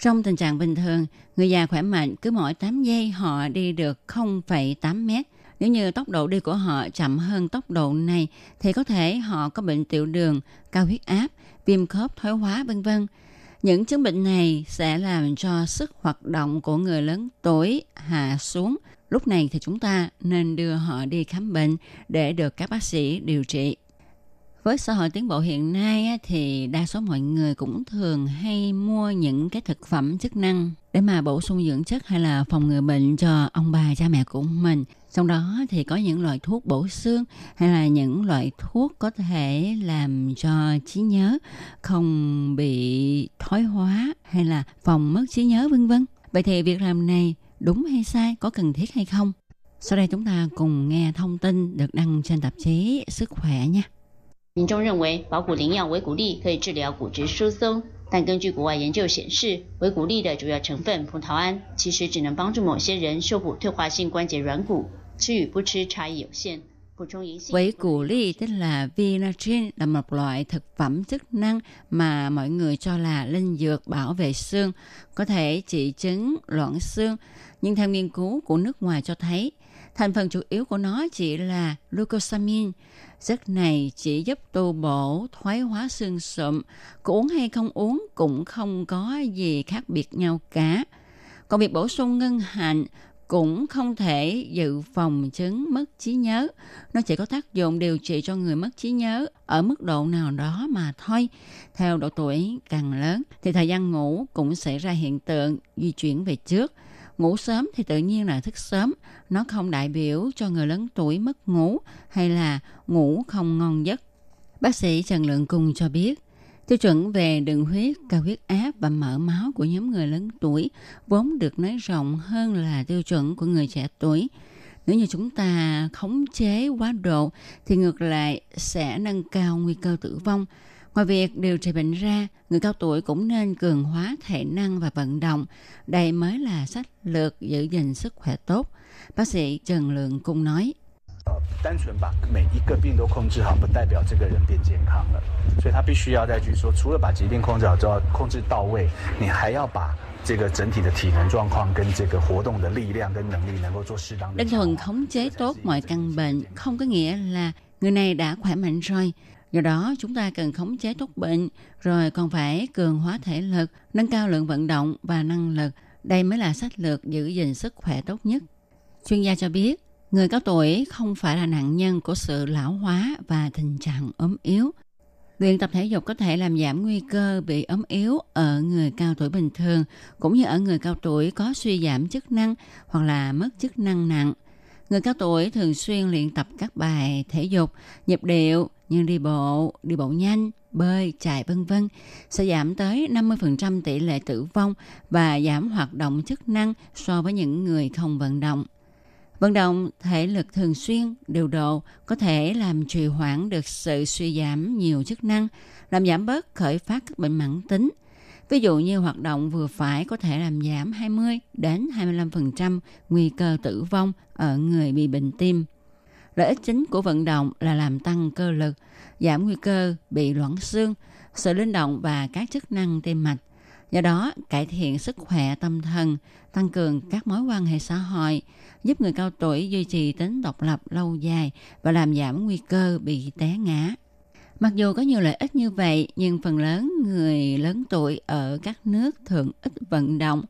trong tình trạng bình thường, người già khỏe mạnh cứ mỗi 8 giây họ đi được 0,8 mét. Nếu như tốc độ đi của họ chậm hơn tốc độ này thì có thể họ có bệnh tiểu đường, cao huyết áp, viêm khớp thoái hóa vân vân. Những chứng bệnh này sẽ làm cho sức hoạt động của người lớn tuổi hạ xuống. Lúc này thì chúng ta nên đưa họ đi khám bệnh để được các bác sĩ điều trị. Với xã hội tiến bộ hiện nay thì đa số mọi người cũng thường hay mua những cái thực phẩm chức năng để mà bổ sung dưỡng chất hay là phòng ngừa bệnh cho ông bà, cha mẹ của mình Trong đó thì có những loại thuốc bổ xương hay là những loại thuốc có thể làm cho trí nhớ không bị thoái hóa hay là phòng mất trí nhớ vân vân. Vậy thì việc làm này đúng hay sai, có cần thiết hay không? Sau đây chúng ta cùng nghe thông tin được đăng trên tạp chí Sức khỏe nha. 民众认为保骨灵药维骨力可以治疗骨质疏松， 但根据国外研究显示，维骨力的主要成分葡萄胺其实只能帮助某些人修补退化性关节软骨，吃与不吃差异有限。补充银杏 Quỷ củ ly tức là vinatrin là một loại thực phẩm chức năng mà mọi người cho là linh dược bảo vệ xương, có thể trị chứng loãng xương. Nhưng theo nghiên cứu của nước ngoài cho thấy, thành phần chủ yếu của nó chỉ là glucosamine. Chất này chỉ giúp tu bổ, thoái hóa xương sụm. Có uống hay không uống cũng không có gì khác biệt nhau cả. Còn việc bổ sung ngân hạnh cũng không thể dự phòng chứng mất trí nhớ. Nó chỉ có tác dụng điều trị cho người mất trí nhớ ở mức độ nào đó mà thôi. Theo độ tuổi càng lớn thì thời gian ngủ cũng xảy ra hiện tượng di chuyển về trước. Ngủ sớm thì tự nhiên là thức sớm. Nó không đại biểu cho người lớn tuổi mất ngủ hay là ngủ không ngon giấc. Bác sĩ Trần Lượng Cung cho biết, Tiêu chuẩn về đường huyết, cao huyết áp và mỡ máu của nhóm người lớn tuổi vốn được nói rộng hơn là tiêu chuẩn của người trẻ tuổi. Nếu như chúng ta khống chế quá độ thì ngược lại sẽ nâng cao nguy cơ tử vong. Ngoài việc điều trị bệnh ra, người cao tuổi cũng nên cường hóa thể năng và vận động. Đây mới là sách lược giữ gìn sức khỏe tốt. Bác sĩ Trần Lượng Cung nói. 单纯把每一个病都控制好，不代表这个人变健康了。所以他必须要再去说，除了把疾病控制好之后，控制到位，你还要把这个整体的体能状况跟这个活动的力量跟能力能够做适当的 Đơn thuần khống chế tốt mọi căn bệnh không có nghĩa là người này đã khỏe mạnh rồi. Do đó chúng ta cần khống chế tốt bệnh, rồi còn phải cường hóa thể lực, nâng cao lượng vận động và năng lực. Đây mới là sách lược giữ gìn sức khỏe tốt nhất. Chuyên gia cho biết, người cao tuổi không phải là nạn nhân của sự lão hóa và tình trạng ốm yếu. Luyện tập thể dục có thể làm giảm nguy cơ bị ốm yếu ở người cao tuổi bình thường, cũng như ở người cao tuổi có suy giảm chức năng hoặc là mất chức năng nặng. Người cao tuổi thường xuyên luyện tập các bài thể dục, nhịp điệu như đi bộ, đi bộ nhanh, bơi, chạy vân vân sẽ giảm tới 50% tỷ lệ tử vong và giảm hoạt động chức năng so với những người không vận động. Vận động thể lực thường xuyên, điều độ có thể làm trì hoãn được sự suy giảm nhiều chức năng, làm giảm bớt khởi phát các bệnh mãn tính. Ví dụ như hoạt động vừa phải có thể làm giảm 20 đến 25% nguy cơ tử vong ở người bị bệnh tim. Lợi ích chính của vận động là làm tăng cơ lực, giảm nguy cơ bị loãng xương, sự linh động và các chức năng tim mạch. Do đó, cải thiện sức khỏe tâm thần, tăng cường các mối quan hệ xã hội, giúp người cao tuổi duy trì tính độc lập lâu dài và làm giảm nguy cơ bị té ngã. Mặc dù có nhiều lợi ích như vậy, nhưng phần lớn người lớn tuổi ở các nước thường ít vận động.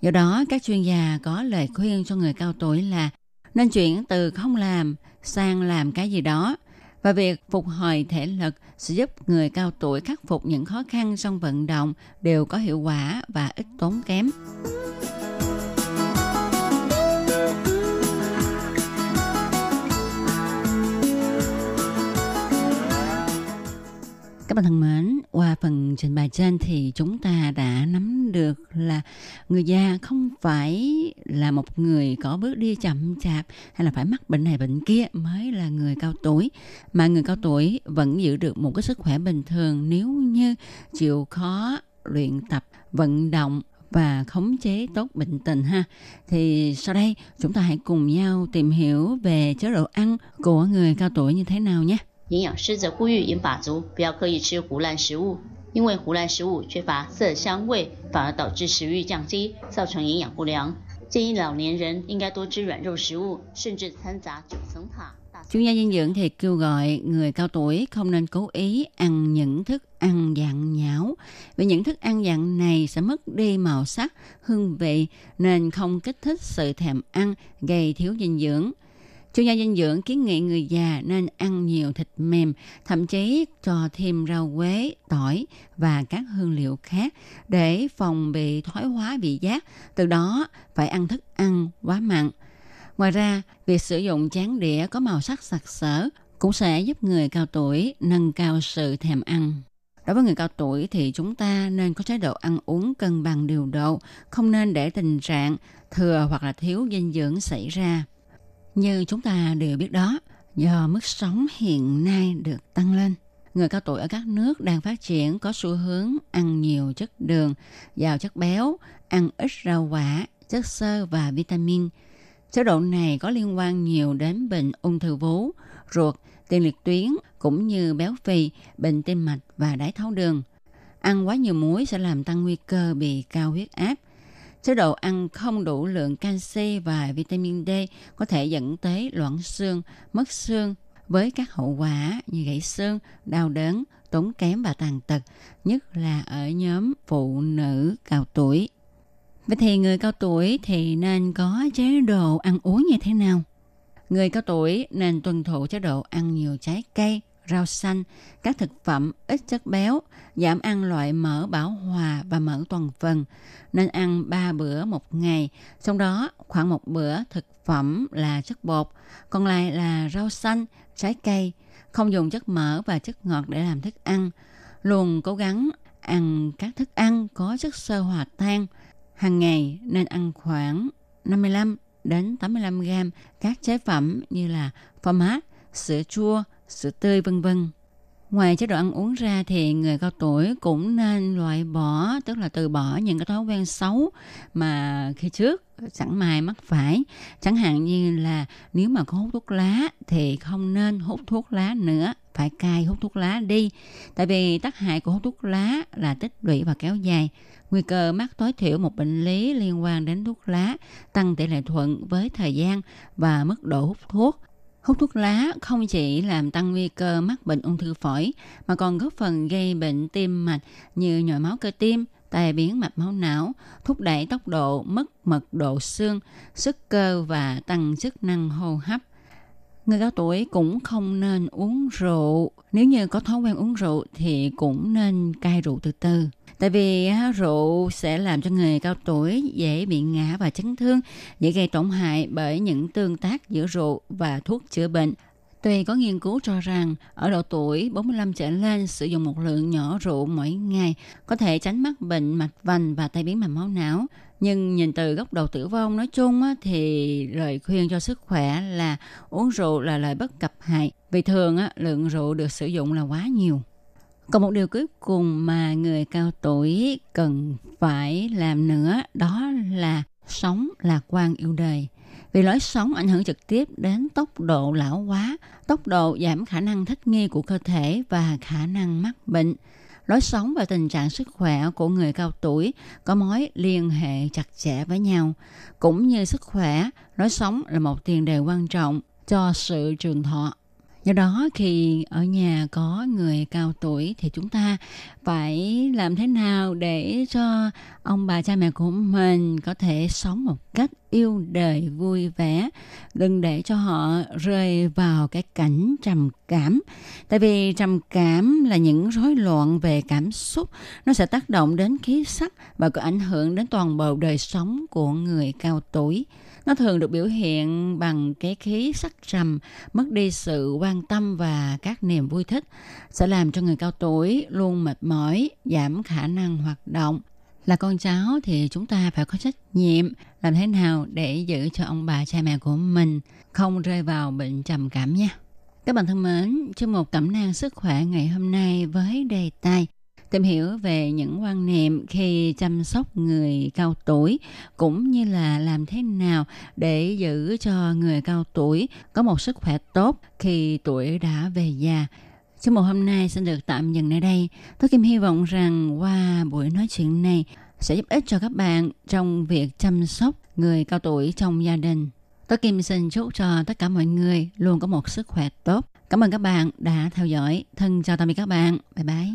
Do đó, các chuyên gia có lời khuyên cho người cao tuổi là nên chuyển từ không làm sang làm cái gì đó. Và việc phục hồi thể lực sẽ giúp người cao tuổi khắc phục những khó khăn trong vận động đều có hiệu quả và ít tốn kém. Các bạn thân mến, qua phần trình bày trên thì chúng ta đã nắm được là người già không phải là một người có bước đi chậm chạp hay là phải mắc bệnh này bệnh kia mới là người cao tuổi mà người cao tuổi vẫn giữ được một cái sức khỏe bình thường nếu như chịu khó luyện tập vận động và khống chế tốt bệnh tình ha. Thì sau đây chúng ta hãy cùng nhau tìm hiểu về chế độ ăn của người cao tuổi như thế nào nhé. 营养师则呼吁银发族不要刻意吃胡乱食物，因为胡乱食物缺乏色香味，反而导致食欲降低，造成营养不良。建议老年人应该多吃软肉食物，甚至掺杂九层塔。 Chuyên gia dinh dưỡng thì kêu gọi người cao tuổi không nên cố ý ăn những thức ăn dạng nhão vì những thức ăn dạng này sẽ mất đi màu sắc, hương vị nên không kích thích sự thèm ăn, gây thiếu dinh dưỡng. Chuyên gia dinh dưỡng kiến nghị người già nên ăn nhiều thịt mềm, thậm chí cho thêm rau quế, tỏi và các hương liệu khác để phòng bị thoái hóa vị giác, từ đó phải ăn thức ăn quá mặn. Ngoài ra, việc sử dụng chén đĩa có màu sắc sặc sỡ cũng sẽ giúp người cao tuổi nâng cao sự thèm ăn. Đối với người cao tuổi thì chúng ta nên có chế độ ăn uống cân bằng điều độ, không nên để tình trạng thừa hoặc là thiếu dinh dưỡng xảy ra. Như chúng ta đều biết đó, do mức sống hiện nay được tăng lên, người cao tuổi ở các nước đang phát triển có xu hướng ăn nhiều chất đường, giàu chất béo, ăn ít rau quả, chất xơ và vitamin. Chế độ này có liên quan nhiều đến bệnh ung thư vú, ruột, tiền liệt tuyến cũng như béo phì, bệnh tim mạch và đái tháo đường. Ăn quá nhiều muối sẽ làm tăng nguy cơ bị cao huyết áp. Chế độ ăn không đủ lượng canxi và vitamin D có thể dẫn tới loãng xương, mất xương với các hậu quả như gãy xương, đau đớn, tốn kém và tàn tật, nhất là ở nhóm phụ nữ cao tuổi. Vậy thì người cao tuổi thì nên có chế độ ăn uống như thế nào? Người cao tuổi nên tuân thủ chế độ ăn nhiều trái cây, rau xanh, các thực phẩm ít chất béo, giảm ăn loại mỡ bảo hòa và mỡ toàn phần. Nên ăn 3 bữa một ngày, trong đó khoảng một bữa thực phẩm là chất bột, còn lại là rau xanh, trái cây, không dùng chất mỡ và chất ngọt để làm thức ăn. Luôn cố gắng ăn các thức ăn có chất xơ hòa tan. Hàng ngày nên ăn khoảng 55 đến 85 gram các chế phẩm như là phô mát, sữa chua, sữa tươi vân vân. Ngoài chế độ ăn uống ra thì người cao tuổi cũng nên loại bỏ, tức là từ bỏ những cái thói quen xấu mà khi trước chẳng may mắc phải. Chẳng hạn như là nếu mà có hút thuốc lá thì không nên hút thuốc lá nữa, phải cai hút thuốc lá đi. Tại vì tác hại của hút thuốc lá là tích lũy và kéo dài. Nguy cơ mắc tối thiểu một bệnh lý liên quan đến thuốc lá tăng tỷ lệ thuận với thời gian và mức độ hút thuốc Hút thuốc lá không chỉ làm tăng nguy cơ mắc bệnh ung thư phổi mà còn góp phần gây bệnh tim mạch như nhồi máu cơ tim, tai biến mạch máu não, thúc đẩy tốc độ mất mật độ xương, sức cơ và tăng chức năng hô hấp. Người cao tuổi cũng không nên uống rượu. Nếu như có thói quen uống rượu thì cũng nên cai rượu từ từ. Tại vì rượu sẽ làm cho người cao tuổi dễ bị ngã và chấn thương, dễ gây tổn hại bởi những tương tác giữa rượu và thuốc chữa bệnh. Tuy có nghiên cứu cho rằng, ở độ tuổi 45 trở lên, sử dụng một lượng nhỏ rượu mỗi ngày có thể tránh mắc bệnh mạch vành và tai biến mạch máu não. Nhưng nhìn từ góc độ tử vong nói chung thì lời khuyên cho sức khỏe là uống rượu là lời bất cập hại. Vì thường lượng rượu được sử dụng là quá nhiều. Còn một điều cuối cùng mà người cao tuổi cần phải làm nữa, đó là sống lạc quan yêu đời. Vì lối sống ảnh hưởng trực tiếp đến tốc độ lão hóa, tốc độ giảm khả năng thích nghi của cơ thể và khả năng mắc bệnh. Lối sống và tình trạng sức khỏe của người cao tuổi có mối liên hệ chặt chẽ với nhau. Cũng như sức khỏe, lối sống là một tiền đề quan trọng cho sự trường thọ do đó khi ở nhà có người cao tuổi thì chúng ta phải làm thế nào để cho ông bà cha mẹ của mình có thể sống một cách yêu đời, vui vẻ, đừng để cho họ rơi vào cái cảnh trầm cảm. Tại vì trầm cảm là những rối loạn về cảm xúc. Nó sẽ tác động đến khí sắc và có ảnh hưởng đến toàn bộ đời sống của người cao tuổi nó thường được biểu hiện bằng cái khí sắc trầm, mất đi sự quan tâm và các niềm vui thích, sẽ làm cho người cao tuổi luôn mệt mỏi, giảm khả năng hoạt động. Là con cháu thì chúng ta phải có trách nhiệm làm thế nào để giữ cho ông bà cha mẹ của mình không rơi vào bệnh trầm cảm nha. Các bạn thân mến, chương một cẩm nang sức khỏe ngày hôm nay với đề tài tìm hiểu về những quan niệm khi chăm sóc người cao tuổi, cũng như là làm thế nào để giữ cho người cao tuổi có một sức khỏe tốt khi tuổi đã về già. Chương mục hôm nay xin được tạm dừng nơi đây. Tôi Kim hy vọng rằng qua buổi nói chuyện này sẽ giúp ích cho các bạn trong việc chăm sóc người cao tuổi trong gia đình. Tôi Kim xin chúc cho tất cả mọi người luôn có một sức khỏe tốt. Cảm ơn các bạn đã theo dõi. Thân chào tạm biệt các bạn. Bye bye.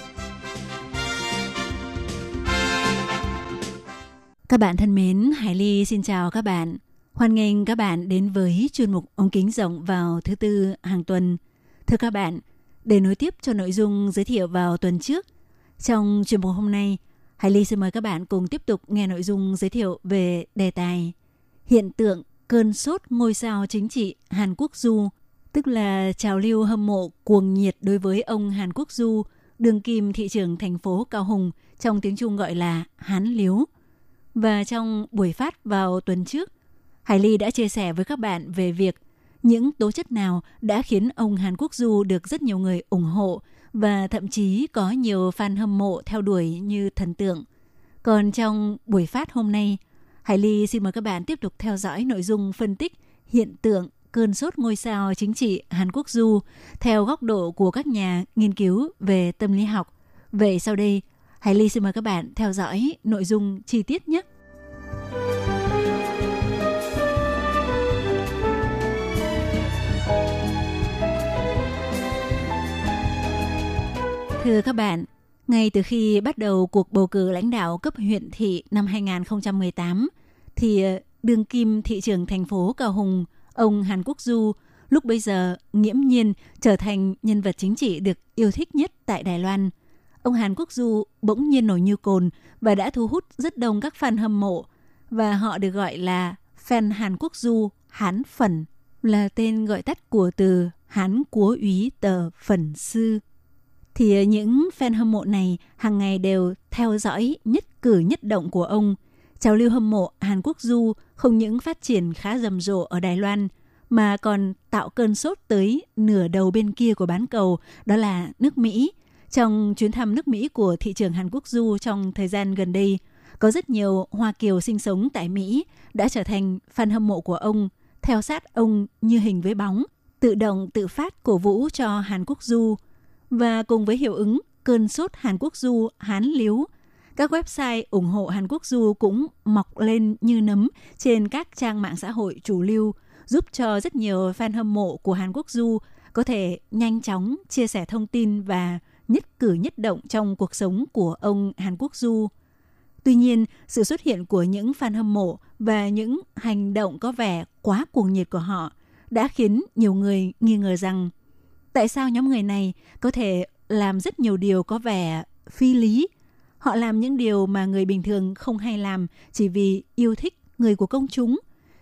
Các bạn thân mến, Hải Ly xin chào các bạn. Hoan nghênh các bạn đến với chuyên mục ống kính rộng vào thứ tư hàng tuần. Thưa các bạn, để nối tiếp cho nội dung giới thiệu vào tuần trước, trong chuyên mục hôm nay, Hải Ly xin mời các bạn cùng tiếp tục nghe nội dung giới thiệu về đề tài hiện tượng cơn sốt ngôi sao chính trị Hàn Quốc Du, tức là trào lưu hâm mộ cuồng nhiệt đối với ông Hàn Quốc Du, đường kim thị trưởng thành phố Cao Hùng, trong tiếng Trung gọi là Hán Liếu. Và trong buổi phát vào tuần trước, Hải Ly đã chia sẻ với các bạn về việc những tố chất nào đã khiến ông Hàn Quốc Du được rất nhiều người ủng hộ và thậm chí có nhiều fan hâm mộ theo đuổi như thần tượng. Còn trong buổi phát hôm nay, Hải Ly xin mời các bạn tiếp tục theo dõi nội dung phân tích hiện tượng cơn sốt ngôi sao chính trị Hàn Quốc Du theo góc độ của các nhà nghiên cứu về tâm lý học. Vậy sau đây, Hải Ly xin mời các bạn theo dõi nội dung chi tiết nhé. Thưa các bạn, ngay từ khi bắt đầu cuộc bầu cử lãnh đạo cấp huyện thị năm 2018, thì ờ, đương kim thị trưởng thành phố Cao Hùng, ông Hàn Quốc Du, lúc bây giờ nghiễm nhiên trở thành nhân vật chính trị được yêu thích nhất tại Đài Loan. Ông Hàn Quốc Du bỗng nhiên nổi như cồn và đã thu hút rất đông các fan hâm mộ và họ được gọi là fan Hàn Quốc Du Hán Phần là tên gọi tắt của từ Hán Quốc úy tờ Phần Sư thì những fan hâm mộ này hàng ngày đều theo dõi nhất cử nhất động của ông. Trào lưu hâm mộ Hàn Quốc Du không những phát triển khá rầm rộ ở Đài Loan mà còn tạo cơn sốt tới nửa đầu bên kia của bán cầu, đó là nước Mỹ. Trong chuyến thăm nước Mỹ của thị trường Hàn Quốc Du trong thời gian gần đây, có rất nhiều Hoa Kiều sinh sống tại Mỹ đã trở thành fan hâm mộ của ông, theo sát ông như hình với bóng, tự động tự phát cổ vũ cho Hàn Quốc Du – và cùng với hiệu ứng cơn sốt Hàn Quốc du Hán Liếu, các website ủng hộ Hàn Quốc du cũng mọc lên như nấm trên các trang mạng xã hội chủ lưu, giúp cho rất nhiều fan hâm mộ của Hàn Quốc du có thể nhanh chóng chia sẻ thông tin và nhất cử nhất động trong cuộc sống của ông Hàn Quốc du. Tuy nhiên, sự xuất hiện của những fan hâm mộ và những hành động có vẻ quá cuồng nhiệt của họ đã khiến nhiều người nghi ngờ rằng tại sao nhóm người này có thể làm rất nhiều điều có vẻ phi lý. Họ làm những điều mà người bình thường không hay làm chỉ vì yêu thích người của công chúng.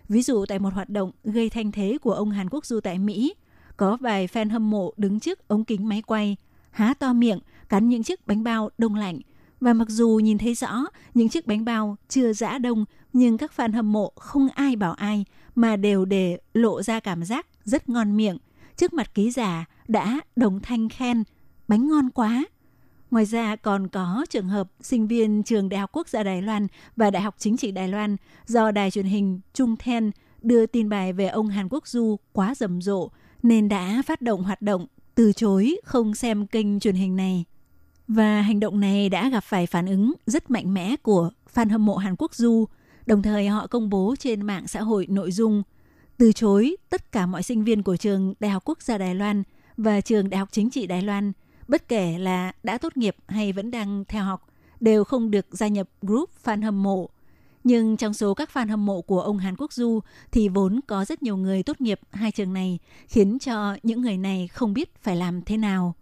Ví dụ tại một hoạt động gây thanh thế của ông hàn quốc du tại mỹ có vài fan hâm mộ đứng trước ống kính máy quay há to miệng, cắn những chiếc bánh bao đông lạnh và mặc dù nhìn thấy rõ, những chiếc bánh bao chưa giã đông, nhưng các fan hâm mộ không ai bảo ai, mà đều để lộ ra cảm giác rất ngon miệng trước mặt ký giả đã đồng thanh khen, bánh ngon quá. Ngoài ra còn có trường hợp sinh viên trường Đại học Quốc gia Đài Loan và Đại học Chính trị Đài Loan do đài truyền hình Trung Then đưa tin bài về ông Hàn Quốc Du quá rầm rộ nên đã phát động hoạt động từ chối không xem kênh truyền hình này. Và hành động này đã gặp phải phản ứng rất mạnh mẽ của fan hâm mộ Hàn Quốc Du. Đồng thời họ công bố trên mạng xã hội nội dung từ chối tất cả mọi sinh viên của trường Đại học Quốc gia Đài Loan – và trường Đại học Chính trị Đài Loan, bất kể là đã tốt nghiệp hay vẫn đang theo học, đều không được gia nhập group fan hâm mộ. Nhưng trong số các fan hâm mộ của ông Hàn Quốc Du thì vốn có rất nhiều người tốt nghiệp hai trường này, khiến cho những người này không biết phải làm thế nào.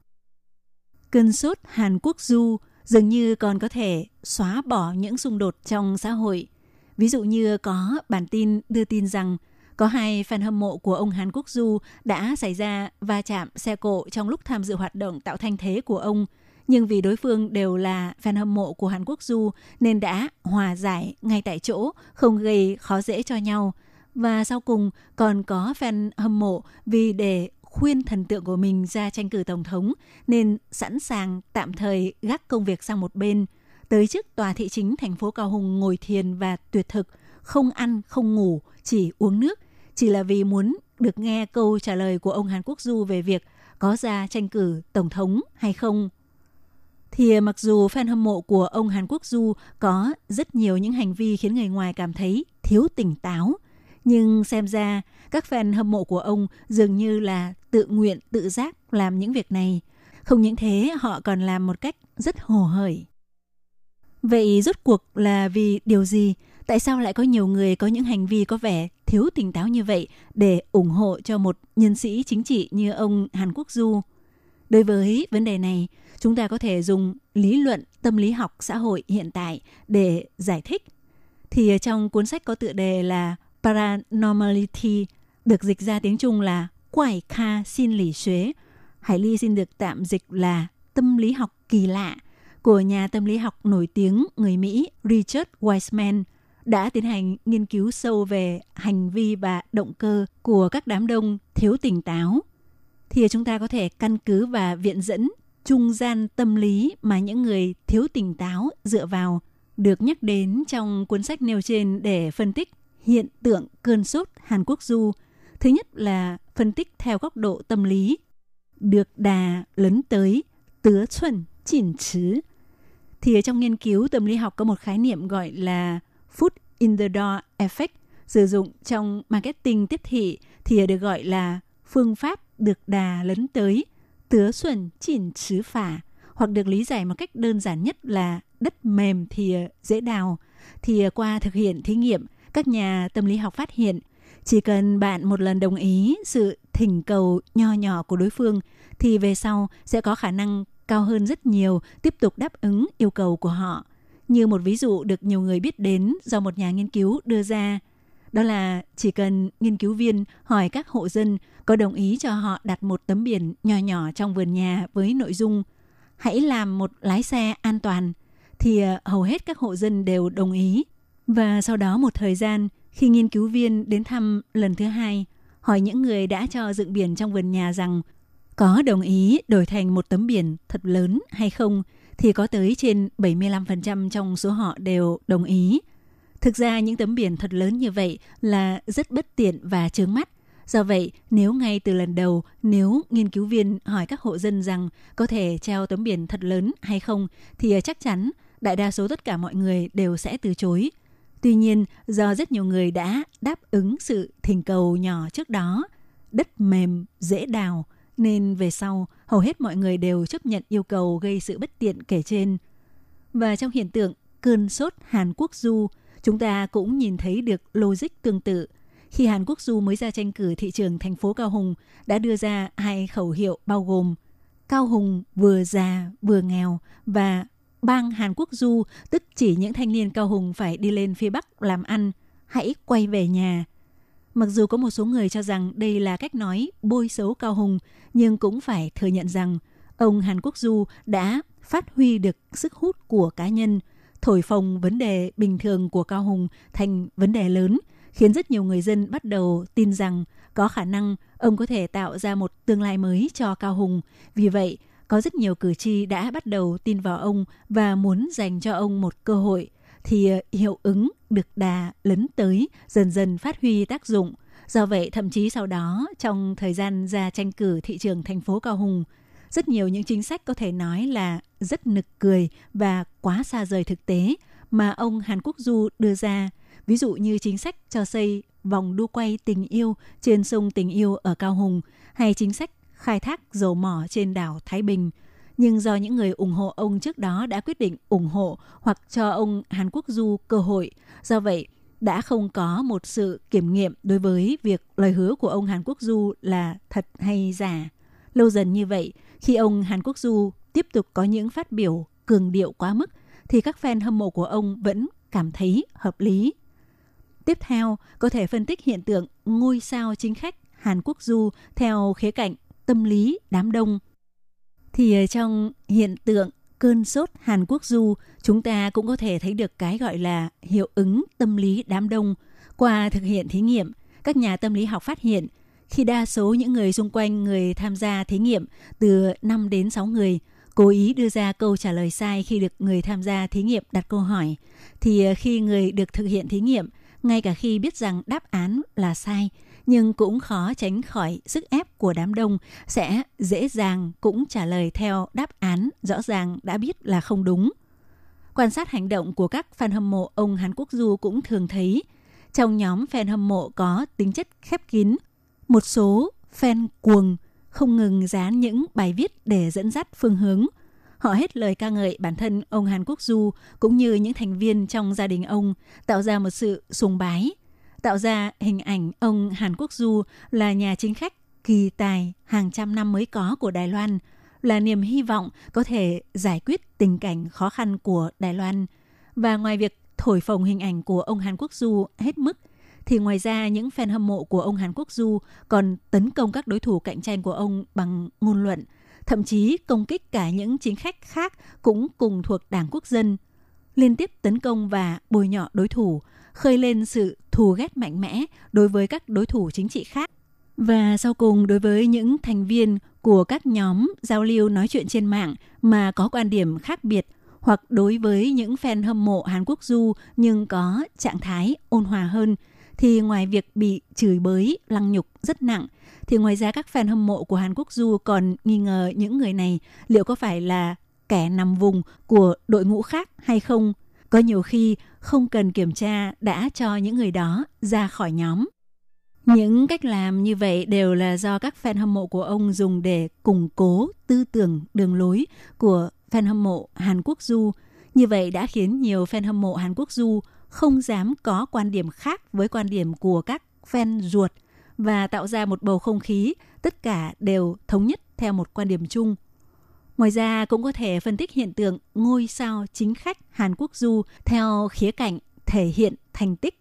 Cơn sốt Hàn Quốc Du dường như còn có thể xóa bỏ những xung đột trong xã hội. Ví dụ như có bản tin đưa tin rằng có hai fan hâm mộ của ông Hàn Quốc Du đã xảy ra va chạm xe cộ trong lúc tham dự hoạt động tạo thanh thế của ông. Nhưng vì đối phương đều là fan hâm mộ của Hàn Quốc Du nên đã hòa giải ngay tại chỗ, không gây khó dễ cho nhau. Và sau cùng còn có fan hâm mộ vì để khuyên thần tượng của mình ra tranh cử tổng thống nên sẵn sàng tạm thời gác công việc sang một bên. tới trước tòa thị chính thành phố Cao Hùng ngồi thiền và tuyệt thực, không ăn, không ngủ, chỉ uống nước, chỉ là vì muốn được nghe câu trả lời của ông Hàn Quốc Du về việc có ra tranh cử tổng thống hay không. Thì à, mặc dù fan hâm mộ của ông Hàn Quốc Du có rất nhiều những hành vi khiến người ngoài cảm thấy thiếu tỉnh táo, nhưng xem ra các fan hâm mộ của ông dường như là tự nguyện, tự giác làm những việc này. Không những thế, họ còn làm một cách rất hồ hởi. Vậy rốt cuộc là vì điều gì? Tại sao lại có nhiều người có những hành vi có vẻ thiếu tỉnh táo như vậy để ủng hộ cho một nhân sĩ chính trị như ông Hàn Quốc Du? Đối với vấn đề này, chúng ta có thể dùng lý luận tâm lý học xã hội hiện tại để giải thích. Thì trong cuốn sách có tựa đề là Paranormality, được dịch ra tiếng Trung là Quải Kha Xin Lý Xuế. Hải Ly xin được tạm dịch là tâm lý học kỳ lạ của nhà tâm lý học nổi tiếng người Mỹ Richard Wiseman đã tiến hành nghiên cứu sâu về hành vi và động cơ của các đám đông thiếu tỉnh táo. Thì chúng ta có thể căn cứ và viện dẫn trung gian tâm lý mà những người thiếu tỉnh táo dựa vào được nhắc đến trong cuốn sách nêu trên để phân tích hiện tượng cơn sốt Hàn Quốc du. Thứ nhất là phân tích theo góc độ tâm lý, được đà lấn tới, tứa chuẩn, chỉnh chứ. Thì ở trong nghiên cứu tâm lý học có một khái niệm gọi là foot in the door effect, sử dụng trong marketing tiếp thị thì được gọi là phương pháp được đà lấn tới, tứa xuẩn chỉnh chứ phả, hoặc được lý giải một cách đơn giản nhất là đất mềm thì ờ, dễ đào. Thì ờ, qua thực hiện thí nghiệm, các nhà tâm lý học phát hiện chỉ cần bạn một lần đồng ý sự thỉnh cầu nho nhỏ của đối phương thì về sau sẽ có khả năng cao hơn rất nhiều tiếp tục đáp ứng yêu cầu của họ. Như một ví dụ được nhiều người biết đến do một nhà nghiên cứu đưa ra, đó là chỉ cần nghiên cứu viên hỏi các hộ dân có đồng ý cho họ đặt một tấm biển nhỏ nhỏ trong vườn nhà với nội dung hãy làm một lái xe an toàn thì ờ, hầu hết các hộ dân đều đồng ý. Và sau đó một thời gian, khi nghiên cứu viên đến thăm lần thứ hai, hỏi những người đã cho dựng biển trong vườn nhà rằng có đồng ý đổi thành một tấm biển thật lớn hay không, thì có tới trên 75% trong số họ đều đồng ý. Thực ra những tấm biển thật lớn như vậy là rất bất tiện và chướng mắt. Do vậy, nếu ngay từ lần đầu, nếu nghiên cứu viên hỏi các hộ dân rằng có thể treo tấm biển thật lớn hay không, thì chắc chắn đại đa số tất cả mọi người đều sẽ từ chối. Tuy nhiên, do rất nhiều người đã đáp ứng sự thỉnh cầu nhỏ trước đó, đất mềm, dễ đào, nên về sau hầu hết mọi người đều chấp nhận yêu cầu gây sự bất tiện kể trên. Và trong hiện tượng cơn sốt Hàn Quốc du, chúng ta cũng nhìn thấy được logic tương tự. Khi Hàn Quốc du mới ra tranh cử thị trường thành phố Cao Hùng đã đưa ra hai khẩu hiệu bao gồm Cao Hùng vừa già vừa nghèo và bang Hàn Quốc du tức chỉ những thanh niên Cao Hùng phải đi lên phía Bắc làm ăn, hãy quay về nhà – Mặc dù có một số người cho rằng đây là cách nói bôi xấu Cao Hùng, nhưng cũng phải thừa nhận rằng ông Hàn Quốc Du đã phát huy được sức hút của cá nhân, thổi phồng vấn đề bình thường của Cao Hùng thành vấn đề lớn, khiến rất nhiều người dân bắt đầu tin rằng có khả năng ông có thể tạo ra một tương lai mới cho Cao Hùng. Vì vậy, có rất nhiều cử tri đã bắt đầu tin vào ông và muốn dành cho ông một cơ hội thì hiệu ứng được đà lấn tới dần dần phát huy tác dụng. Do vậy, thậm chí sau đó, trong thời gian ra tranh cử thị trường thành phố Cao Hùng, rất nhiều những chính sách có thể nói là rất nực cười và quá xa rời thực tế mà ông Hàn Quốc Du đưa ra. Ví dụ như chính sách cho xây vòng đu quay tình yêu trên sông Tình Yêu ở Cao Hùng hay chính sách khai thác dầu mỏ trên đảo Thái Bình – nhưng do những người ủng hộ ông trước đó đã quyết định ủng hộ hoặc cho ông Hàn Quốc Du cơ hội. Do vậy, đã không có một sự kiểm nghiệm đối với việc lời hứa của ông Hàn Quốc Du là thật hay giả. Lâu dần như vậy, khi ông Hàn Quốc Du tiếp tục có những phát biểu cường điệu quá mức, thì các fan hâm mộ của ông vẫn cảm thấy hợp lý. Tiếp theo, có thể phân tích hiện tượng ngôi sao chính khách Hàn Quốc Du theo khía cạnh tâm lý đám đông thì ờ, trong hiện tượng cơn sốt Hàn Quốc du, chúng ta cũng có thể thấy được cái gọi là hiệu ứng tâm lý đám đông. Qua thực hiện thí nghiệm, các nhà tâm lý học phát hiện khi đa số những người xung quanh người tham gia thí nghiệm từ 5 đến 6 người cố ý đưa ra câu trả lời sai khi được người tham gia thí nghiệm đặt câu hỏi, thì ờ, khi người được thực hiện thí nghiệm, ngay cả khi biết rằng đáp án là sai, nhưng cũng khó tránh khỏi sức ép của đám đông sẽ dễ dàng cũng trả lời theo đáp án rõ ràng đã biết là không đúng. Quan sát hành động của các fan hâm mộ ông Hàn Quốc Du cũng thường thấy trong nhóm fan hâm mộ có tính chất khép kín. Một số fan cuồng không ngừng dán những bài viết để dẫn dắt phương hướng. Họ hết lời ca ngợi bản thân ông Hàn Quốc Du cũng như những thành viên trong gia đình ông, tạo ra một sự sùng bái, tạo ra hình ảnh ông Hàn Quốc Du là nhà chính khách kỳ tài hàng trăm năm mới có của Đài Loan, là niềm hy vọng có thể giải quyết tình cảnh khó khăn của Đài Loan. Và ngoài việc thổi phồng hình ảnh của ông Hàn Quốc Du hết mức, thì ngoài ra những fan hâm mộ của ông Hàn Quốc Du còn tấn công các đối thủ cạnh tranh của ông bằng ngôn luận, thậm chí công kích cả những chính khách khác cũng cùng thuộc Đảng Quốc dân, liên tiếp tấn công và bôi nhọ đối thủ, khơi lên sự thù ghét mạnh mẽ đối với các đối thủ chính trị khác. Và sau cùng đối với những thành viên của các nhóm giao lưu nói chuyện trên mạng mà có quan điểm khác biệt hoặc đối với những fan hâm mộ Hàn Quốc du nhưng có trạng thái ôn hòa hơn thì ngoài việc bị chửi bới, lăng nhục rất nặng thì ngoài ra các fan hâm mộ của Hàn Quốc du còn nghi ngờ những người này liệu có phải là kẻ nằm vùng của đội ngũ khác hay không. Có nhiều khi không cần kiểm tra đã cho những người đó ra khỏi nhóm. Những cách làm như vậy đều là do các fan hâm mộ của ông dùng để củng cố tư tưởng đường lối của fan hâm mộ Hàn Quốc Du. Như vậy đã khiến nhiều fan hâm mộ Hàn Quốc Du không dám có quan điểm khác với quan điểm của các fan ruột và tạo ra một bầu không khí, tất cả đều thống nhất theo một quan điểm chung. Ngoài ra, cũng có thể phân tích hiện tượng ngôi sao chính khách Hàn Quốc Du theo khía cạnh thể hiện thành tích.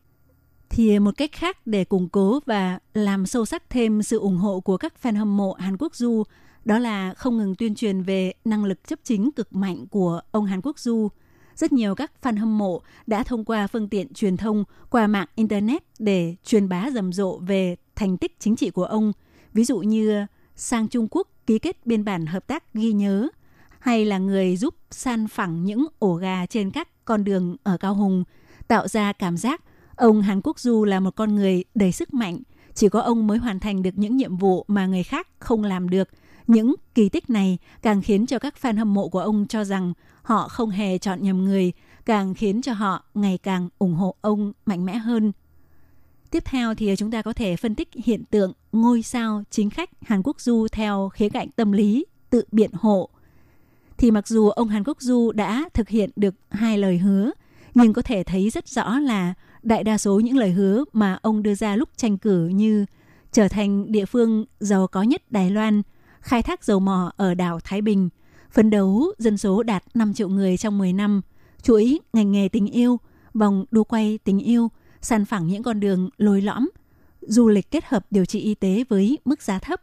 Thì một cách khác để củng cố và làm sâu sắc thêm sự ủng hộ của các fan hâm mộ Hàn Quốc Du, đó là không ngừng tuyên truyền về năng lực chấp chính cực mạnh của ông Hàn Quốc Du. Rất nhiều các fan hâm mộ đã thông qua phương tiện truyền thông qua mạng Internet để truyền bá rầm rộ về thành tích chính trị của ông. Ví dụ như sang Trung Quốc ký kết biên bản hợp tác ghi nhớ, hay là người giúp san phẳng những ổ gà trên các con đường ở Cao Hùng, tạo ra cảm giác ông Hàn Quốc Du là một con người đầy sức mạnh, chỉ có ông mới hoàn thành được những nhiệm vụ mà người khác không làm được – những kỳ tích này càng khiến cho các fan hâm mộ của ông cho rằng họ không hề chọn nhầm người, càng khiến cho họ ngày càng ủng hộ ông mạnh mẽ hơn. Tiếp theo thì chúng ta có thể phân tích hiện tượng ngôi sao chính khách Hàn Quốc Du theo khía cạnh tâm lý, tự biện hộ. Thì mặc dù ông Hàn Quốc Du đã thực hiện được hai lời hứa, nhưng có thể thấy rất rõ là đại đa số những lời hứa mà ông đưa ra lúc tranh cử như trở thành địa phương giàu có nhất Đài Loan – khai thác dầu mỏ ở đảo Thái Bình, phấn đấu dân số đạt 5 triệu người trong 10 năm, chuỗi ngành nghề tình yêu, vòng đua quay tình yêu, sàn phẳng những con đường lồi lõm, du lịch kết hợp điều trị y tế với mức giá thấp.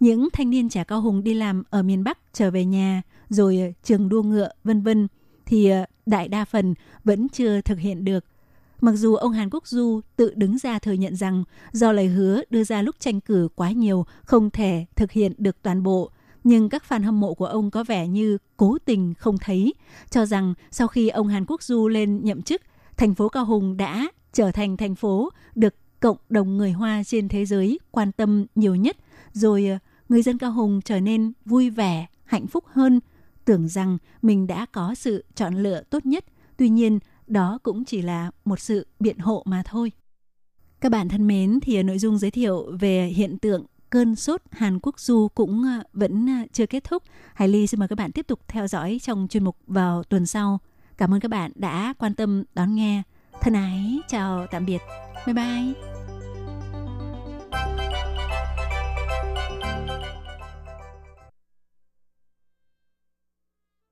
Những thanh niên trẻ cao hùng đi làm ở miền Bắc trở về nhà, rồi trường đua ngựa, vân vân thì ờ, đại đa phần vẫn chưa thực hiện được – Mặc dù ông Hàn Quốc Du tự đứng ra thừa nhận rằng do lời hứa đưa ra lúc tranh cử quá nhiều không thể thực hiện được toàn bộ, nhưng các fan hâm mộ của ông có vẻ như cố tình không thấy, cho rằng sau khi ông Hàn Quốc Du lên nhậm chức, thành phố Cao Hùng đã trở thành thành phố được cộng đồng người Hoa trên thế giới quan tâm nhiều nhất, rồi ờ, người dân Cao Hùng trở nên vui vẻ, hạnh phúc hơn, tưởng rằng mình đã có sự chọn lựa tốt nhất. Tuy nhiên, đó cũng chỉ là một sự biện hộ mà thôi. Các bạn thân mến, thì nội dung giới thiệu về hiện tượng cơn sốt Hàn Quốc du cũng ờ, vẫn ờ, chưa kết thúc. Hải Ly xin mời các bạn tiếp tục theo dõi trong chuyên mục vào tuần sau. Cảm ơn các bạn đã quan tâm đón nghe. Thân ái, chào tạm biệt. Bye bye.